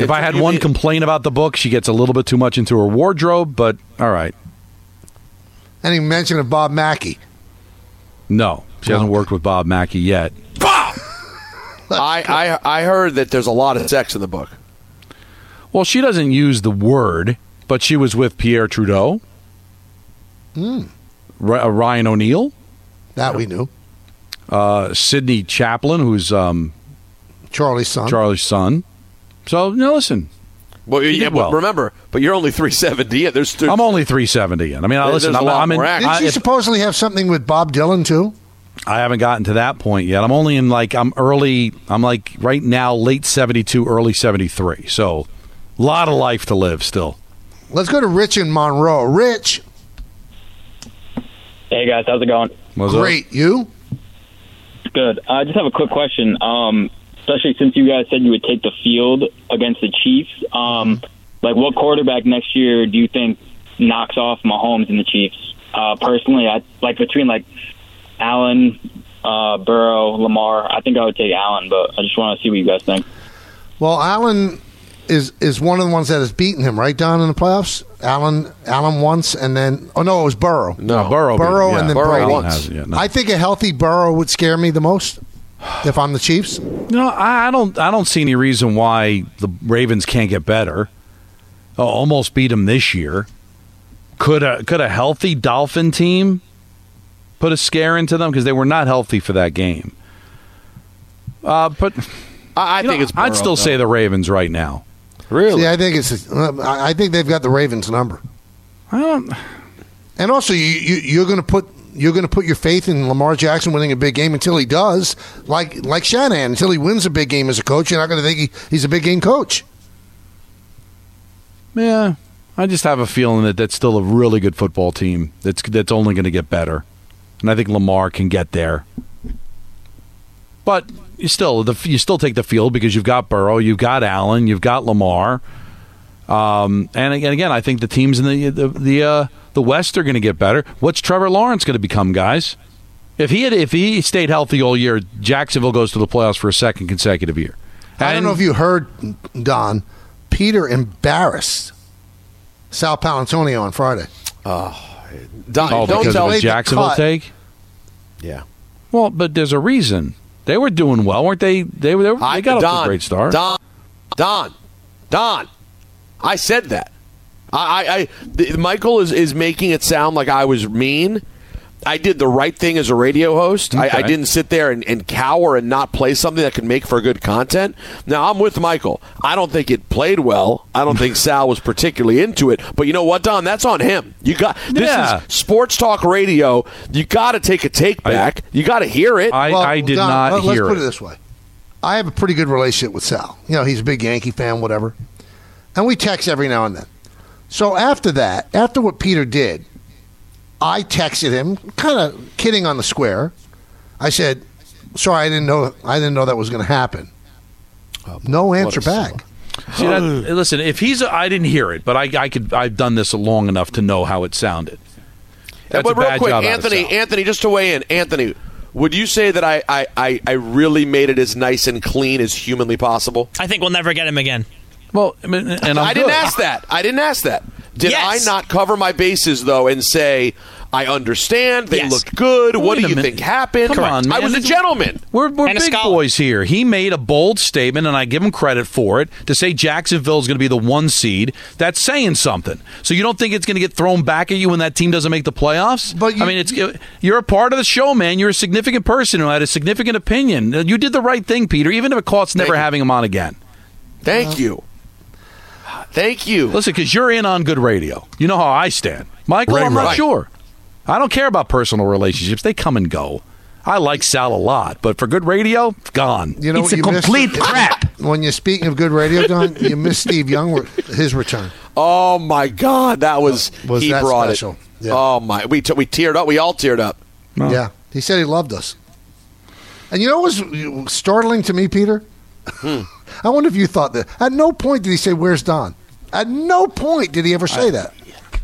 Speaker 4: If I had one complaint about the book, she gets a little bit too much into her wardrobe, but all right.
Speaker 3: Any mention of Bob Mackie.
Speaker 4: No, she hasn't worked with Bob Mackie yet.
Speaker 5: I, I I heard that there's a lot of sex in the book.
Speaker 4: Well, she doesn't use the word, but she was with Pierre Trudeau,
Speaker 3: Hmm.
Speaker 4: Ry- uh, Ryan O'Neal,
Speaker 3: That we knew.
Speaker 4: uh, Sydney Chaplin, who's um,
Speaker 3: Charlie's son.
Speaker 4: Charlie's son. So, no, listen,
Speaker 5: Well, yeah,
Speaker 4: did
Speaker 5: but
Speaker 4: well.
Speaker 5: remember, but you're only 370. Yeah, there's, there's
Speaker 4: I'm only 370 in. I mean, I
Speaker 5: There-
Speaker 4: listen,
Speaker 5: there's a
Speaker 4: I'm,
Speaker 5: lot
Speaker 4: I'm in,
Speaker 5: more.
Speaker 3: Didn't
Speaker 4: I,
Speaker 3: you
Speaker 4: if-
Speaker 3: supposedly have something with Bob Dylan too?
Speaker 4: I haven't gotten to that point yet. I'm only in like I'm early. I'm like right now, late 72, early 73. So, a lot of life to live still.
Speaker 3: Let's go to Rich in Monroe. Rich,
Speaker 10: Hey guys, how's it going?
Speaker 4: What's up?
Speaker 3: great. You?
Speaker 10: Good. I just have a quick question. Um, especially since you guys said you would take the field against the Chiefs. Um, like, what quarterback next year do you think knocks off Mahomes and the Chiefs? Uh, personally, I like between like Allen, uh, Burrow, Lamar. I think I would take Allen, but I just want to see what you guys think.
Speaker 3: Well, Allen is is one of the ones that has beaten him, right, Don, in the playoffs. Allen, Allen once, and then oh no, it was Burrow.
Speaker 4: No, Burrow.
Speaker 3: Burrow
Speaker 4: yeah,
Speaker 3: and then
Speaker 5: Burrow
Speaker 3: Brady.
Speaker 5: once.
Speaker 4: hasn't yet, no.
Speaker 3: I think a healthy Burrow would scare me the most if I'm the Chiefs.
Speaker 4: No, I I don't. I don't see any reason why the Ravens can't get better. Oh, almost beat them this year. Could a could a healthy Dolphin team put a scare into them because they were not healthy for that game? Uh, but
Speaker 5: I, I think
Speaker 4: know,
Speaker 5: it's.
Speaker 4: I'd still
Speaker 5: though.
Speaker 4: say the Ravens right now.
Speaker 5: really.
Speaker 3: See, I think it's. I I think they've got the Ravens number.
Speaker 4: I don't.
Speaker 3: And also, you, you you're going to put you're going to put your faith in Lamar Jackson winning a big game until he does, like like Shanahan. Until he wins a big game as a coach, you're not going to think he, he's a big game coach.
Speaker 4: Yeah, I just have a feeling that that's still a really good football team. That's that's only going to get better, and I think Lamar can get there. But you still the you still take the field because you've got Burrow, you've got Allen, you've got Lamar, um, and again, again, I think the teams in the the the, uh, the West are going to get better. What's Trevor Lawrence going to become, guys? If he had if he stayed healthy all year, Jacksonville goes to the playoffs for a second consecutive year.
Speaker 3: I don't know if you heard Don. Peter embarrassed Sal Paolantonio on Friday.
Speaker 5: Don,
Speaker 4: Oh,
Speaker 5: don't
Speaker 4: because
Speaker 5: tell
Speaker 4: of
Speaker 3: the
Speaker 4: Jacksonville
Speaker 3: cut.
Speaker 4: take.
Speaker 5: Yeah.
Speaker 4: Well, but there's a reason. They were doing well, weren't they? They were. They, were, they got
Speaker 5: Don,
Speaker 4: off to a great start.
Speaker 5: Don, Don, Don. I said that. I, I, I the, Michael is, is making it sound like I was mean. I did the right thing as a radio host. I, I didn't sit there and, and cower and not play something that could make for good content. Now I'm with Michael. I don't think it played well. I don't think Sal was particularly into it. But you know what, Don? That's on him. You got this
Speaker 4: Yeah.
Speaker 5: is sports talk radio. You got to take a take
Speaker 4: I-
Speaker 5: back. you got to hear it.
Speaker 4: I,
Speaker 3: Well,
Speaker 4: I did
Speaker 3: Don,
Speaker 4: not
Speaker 3: let-
Speaker 4: hear
Speaker 3: Let's put
Speaker 4: it.
Speaker 3: it this way: I have a pretty good relationship with Sal. You know, he's a big Yankee fan, whatever, and we text every now and then. So after that, after what Peter did, I texted him, kind of kidding on the square. I said, "Sorry, I didn't know. I didn't know that was going to happen." no answer back.
Speaker 4: See, that, listen, if he's, a, I didn't hear it, but I, I could, I've done this long enough to know how it sounded. That's
Speaker 5: but
Speaker 4: a
Speaker 5: real
Speaker 4: bad
Speaker 5: quick,
Speaker 4: job out of
Speaker 5: Anthony, Anthony, just to weigh in, Anthony, would you say that I, I, I, I really made it as nice and clean as humanly possible?
Speaker 11: I think we'll never get him again.
Speaker 4: Well, I mean, and I'm
Speaker 5: I didn't
Speaker 4: good.
Speaker 5: ask that. I didn't ask that. Did
Speaker 11: Yes.
Speaker 5: I not cover my bases though and say I understand they
Speaker 11: Yes.
Speaker 5: looked good? what
Speaker 4: Wait
Speaker 5: do you
Speaker 4: minute.
Speaker 5: think happened?
Speaker 4: Come on,
Speaker 5: I was a gentleman.
Speaker 4: We're, we're big boys here. He made a bold statement, and I give him credit for it, to say Jacksonville is going to be the one seed. That's saying something. So you don't think it's going to get thrown back at you when that team doesn't make the playoffs?
Speaker 3: But you-
Speaker 4: I mean, it's uh, you're a part of the show, man. You're a significant person who had a significant opinion. You did the right thing, Peter, even if it costs never
Speaker 5: you.
Speaker 4: having him on again.
Speaker 5: Thank you. Thank you.
Speaker 4: Listen, because you're in on good radio. You know how I stand. Michael,
Speaker 5: Right,
Speaker 4: I'm not
Speaker 5: right.
Speaker 4: sure. I don't care about personal relationships. They come and go. I like Sal a lot, but for good radio, gone.
Speaker 3: You know,
Speaker 12: It's a
Speaker 3: you missed?
Speaker 12: complete crap.
Speaker 3: when you're speaking of good radio, Don, you missed Steve Young, his return.
Speaker 5: Oh my God, that was, uh,
Speaker 3: Was
Speaker 5: he
Speaker 3: that
Speaker 5: brought
Speaker 3: special?
Speaker 5: it.
Speaker 3: Yeah.
Speaker 5: Oh my, we t- we teared up. We all teared up.
Speaker 3: Yeah, he said he loved us. And you know what was startling to me, Peter?
Speaker 5: Hmm.
Speaker 3: I wonder if you thought that. At no point did he say, "Where's Don?" At no point did he ever say that.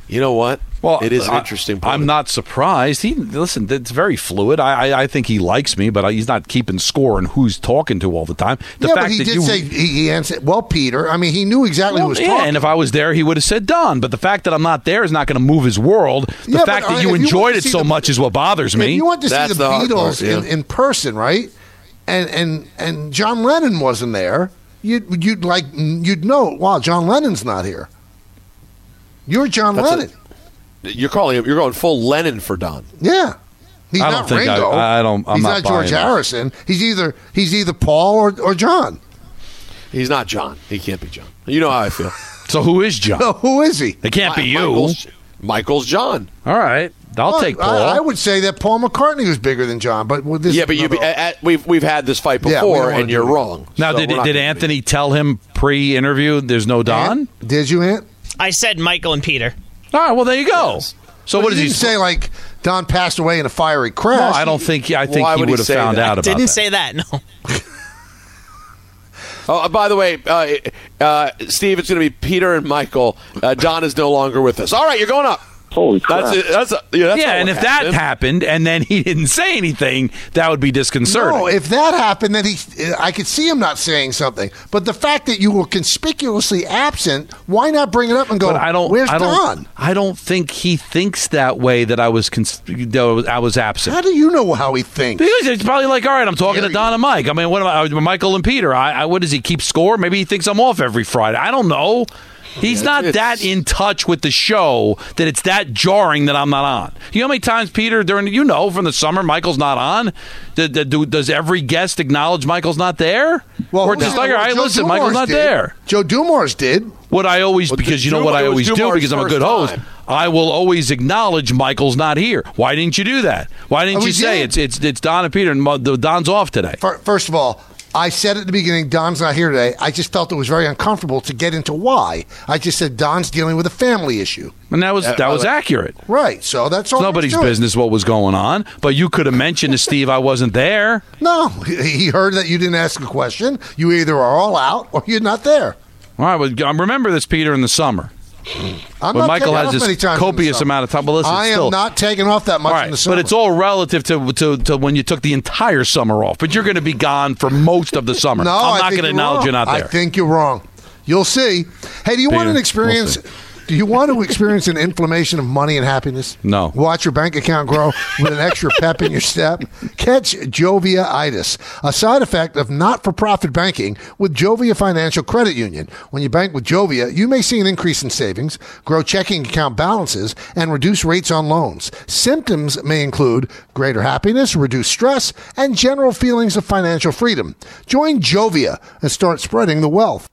Speaker 5: You know what?
Speaker 4: Well,
Speaker 5: it is an
Speaker 4: I-
Speaker 5: interesting. Point.
Speaker 4: I'm not surprised. He listen. It's very fluid. I, I, I think he likes me, but he's not keeping score and who's talking to all the time. The
Speaker 3: yeah,
Speaker 4: fact
Speaker 3: but he
Speaker 4: that
Speaker 3: did
Speaker 4: you,
Speaker 3: say he, he answered. Well, Peter. I mean, he knew exactly
Speaker 4: Well,
Speaker 3: who was
Speaker 4: yeah,
Speaker 3: talking.
Speaker 4: and if I was there, he would have said Don. But the fact that I'm not there is not going to move his world. The
Speaker 3: Yeah, but,
Speaker 4: fact
Speaker 3: uh,
Speaker 4: that you
Speaker 3: you
Speaker 4: enjoyed
Speaker 3: to
Speaker 4: it so
Speaker 3: the-
Speaker 4: much is what bothers me.
Speaker 3: You want to
Speaker 5: That's
Speaker 3: see the,
Speaker 5: the
Speaker 3: Beatles
Speaker 5: part, yeah.
Speaker 3: in, in person, right? And and and John Lennon wasn't there. You'd you'd like you'd know. Wow, John Lennon's not here. You're John
Speaker 5: That's a-
Speaker 3: Lennon.
Speaker 5: You're calling him. You're going full Lennon for Don.
Speaker 3: yeah. He's
Speaker 4: I don't
Speaker 3: not
Speaker 4: think I-
Speaker 3: Ringo.
Speaker 4: I don't- I'm
Speaker 3: he's
Speaker 4: not
Speaker 3: not, George
Speaker 4: that.
Speaker 3: Harrison. He's either he's either Paul or, or John.
Speaker 5: He's not John. He can't be John. You know how I feel.
Speaker 4: so who is John?
Speaker 3: So who is he?
Speaker 4: It can't be you.
Speaker 5: Michael's, Michael's John.
Speaker 4: All right, I'll
Speaker 3: Well,
Speaker 4: take Paul.
Speaker 3: I, I would say that Paul McCartney was bigger than John, but with this
Speaker 5: yeah, but you.
Speaker 3: another-
Speaker 5: At, at- we've we've had this fight
Speaker 3: Yeah, we don't
Speaker 5: before,
Speaker 3: wanna
Speaker 5: and you're
Speaker 3: that.
Speaker 5: wrong.
Speaker 4: now,
Speaker 5: So
Speaker 4: did did
Speaker 5: gonna
Speaker 4: Anthony tell him pre-interview? There's no Don.
Speaker 3: Ant? Did you, Ant?
Speaker 11: I said Michael and Peter.
Speaker 4: All right, well there you go. So
Speaker 3: But
Speaker 4: what
Speaker 3: he
Speaker 4: does he
Speaker 3: say? Like Don passed away in a fiery crash.
Speaker 4: No, I don't think. I think
Speaker 5: Why
Speaker 4: he
Speaker 5: would
Speaker 4: would have found
Speaker 5: that?
Speaker 4: out about
Speaker 11: Didn't
Speaker 4: that.
Speaker 11: say that. No.
Speaker 5: Oh, uh, by the way, uh, uh, Steve, it's going to be Peter and Michael. Uh, Don is no longer with us. All right, you're going up.
Speaker 7: Holy crap.
Speaker 5: That's it. That's a, yeah. That's
Speaker 4: yeah, and
Speaker 5: what
Speaker 4: if that
Speaker 5: happened.
Speaker 4: happened and then he didn't say anything, that would be disconcerting.
Speaker 3: No, if that happened, then he, I could see him not saying something. But the fact that you were conspicuously absent, why not bring it up and go?
Speaker 4: but I don't.
Speaker 3: Where's
Speaker 4: I don't.
Speaker 3: Don?
Speaker 4: I don't think he thinks that way. That I was. Cons- that I was- absent.
Speaker 3: How do you know how he thinks?
Speaker 4: Because it's probably like, all right, I'm talking
Speaker 3: Yeah,
Speaker 4: to Don and Mike. I mean, what am I, uh, Michael and Peter? I, I, what does he keep score? Maybe he thinks I'm off every Friday. I don't know. He's not
Speaker 5: it's-
Speaker 4: that in touch with the show that it's that jarring that I'm not on. You know how many times Peter during you know from the summer Michael's not on. Do, do- do- does every guest acknowledge Michael's not there? Well, or
Speaker 3: who
Speaker 4: just
Speaker 3: did-
Speaker 4: like, all
Speaker 3: well,
Speaker 4: right,
Speaker 3: Joe
Speaker 4: listen,
Speaker 3: Dumars
Speaker 4: Michael's not
Speaker 3: did.
Speaker 4: there.
Speaker 3: Joe Dumars did.
Speaker 4: What I always
Speaker 5: Well,
Speaker 4: because you know
Speaker 5: Dumars-
Speaker 4: what I
Speaker 5: it was
Speaker 4: always do because I'm a good host.
Speaker 5: time.
Speaker 4: I will always acknowledge Michael's not here. Why didn't you do that? Why didn't
Speaker 3: Oh,
Speaker 4: you say
Speaker 3: did.
Speaker 4: it's it's it's Don and Peter and the Don's off today?
Speaker 3: First of all, I said at the beginning, Don's not here today. I just felt it was very uncomfortable to get into why. I just said Don's dealing with a family issue.
Speaker 4: And that was
Speaker 5: Yeah,
Speaker 4: that was
Speaker 5: the
Speaker 4: accurate.
Speaker 3: Right. So that's all.
Speaker 4: It's nobody's
Speaker 3: to
Speaker 4: business what was going on, but you could have mentioned to Steve I wasn't there.
Speaker 3: No, he he heard that you didn't ask a question. You either are all out or you're not there.
Speaker 4: All right, well, um, remember this, Peter, in the summer.
Speaker 3: I'm not
Speaker 4: Michael has this
Speaker 3: many times in the
Speaker 4: copious amount of time. Well, listen,
Speaker 3: I am
Speaker 4: still-
Speaker 3: not taking off that much
Speaker 4: All
Speaker 3: in the summer.
Speaker 4: but it's all relative to, to, to when you took the entire summer off. But you're going to be gone for most of the summer.
Speaker 3: No,
Speaker 4: I'm not going to acknowledge
Speaker 3: wrong.
Speaker 4: you're not there.
Speaker 3: I think you're wrong. You'll see. Hey, do you want
Speaker 4: Peter,
Speaker 3: an
Speaker 4: we'll
Speaker 3: experience?
Speaker 4: see.
Speaker 3: Do you want to experience an inflammation of money and happiness?
Speaker 4: No.
Speaker 3: Watch your bank account grow with an extra pep in your step. Catch Jovia-itis, a side effect of not-for-profit banking with Jovia Financial Credit Union. When you bank with Jovia, you may see an increase in savings, grow checking account balances, and reduce rates on loans. Symptoms may include greater happiness, reduced stress, and general feelings of financial freedom. Join Jovia and start spreading the wealth.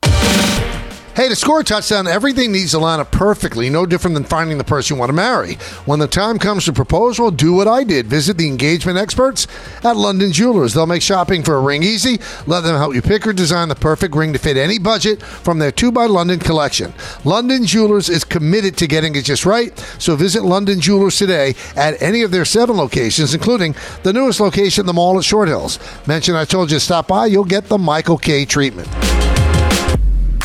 Speaker 3: Hey, to score a touchdown, everything needs to line up perfectly, no different than finding the person you want to marry. When the time comes to propose, well, do what I did. Visit the engagement experts at London Jewelers. They'll make shopping for a ring easy. Let them help you pick or design the perfect ring to fit any budget from their 2 by London collection. London Jewelers is committed to getting it just right, so visit London Jewelers today at any of their seven locations, including the newest location, the mall at Short Hills. Mention I told you to stop by, you'll get the Michael Kay treatment.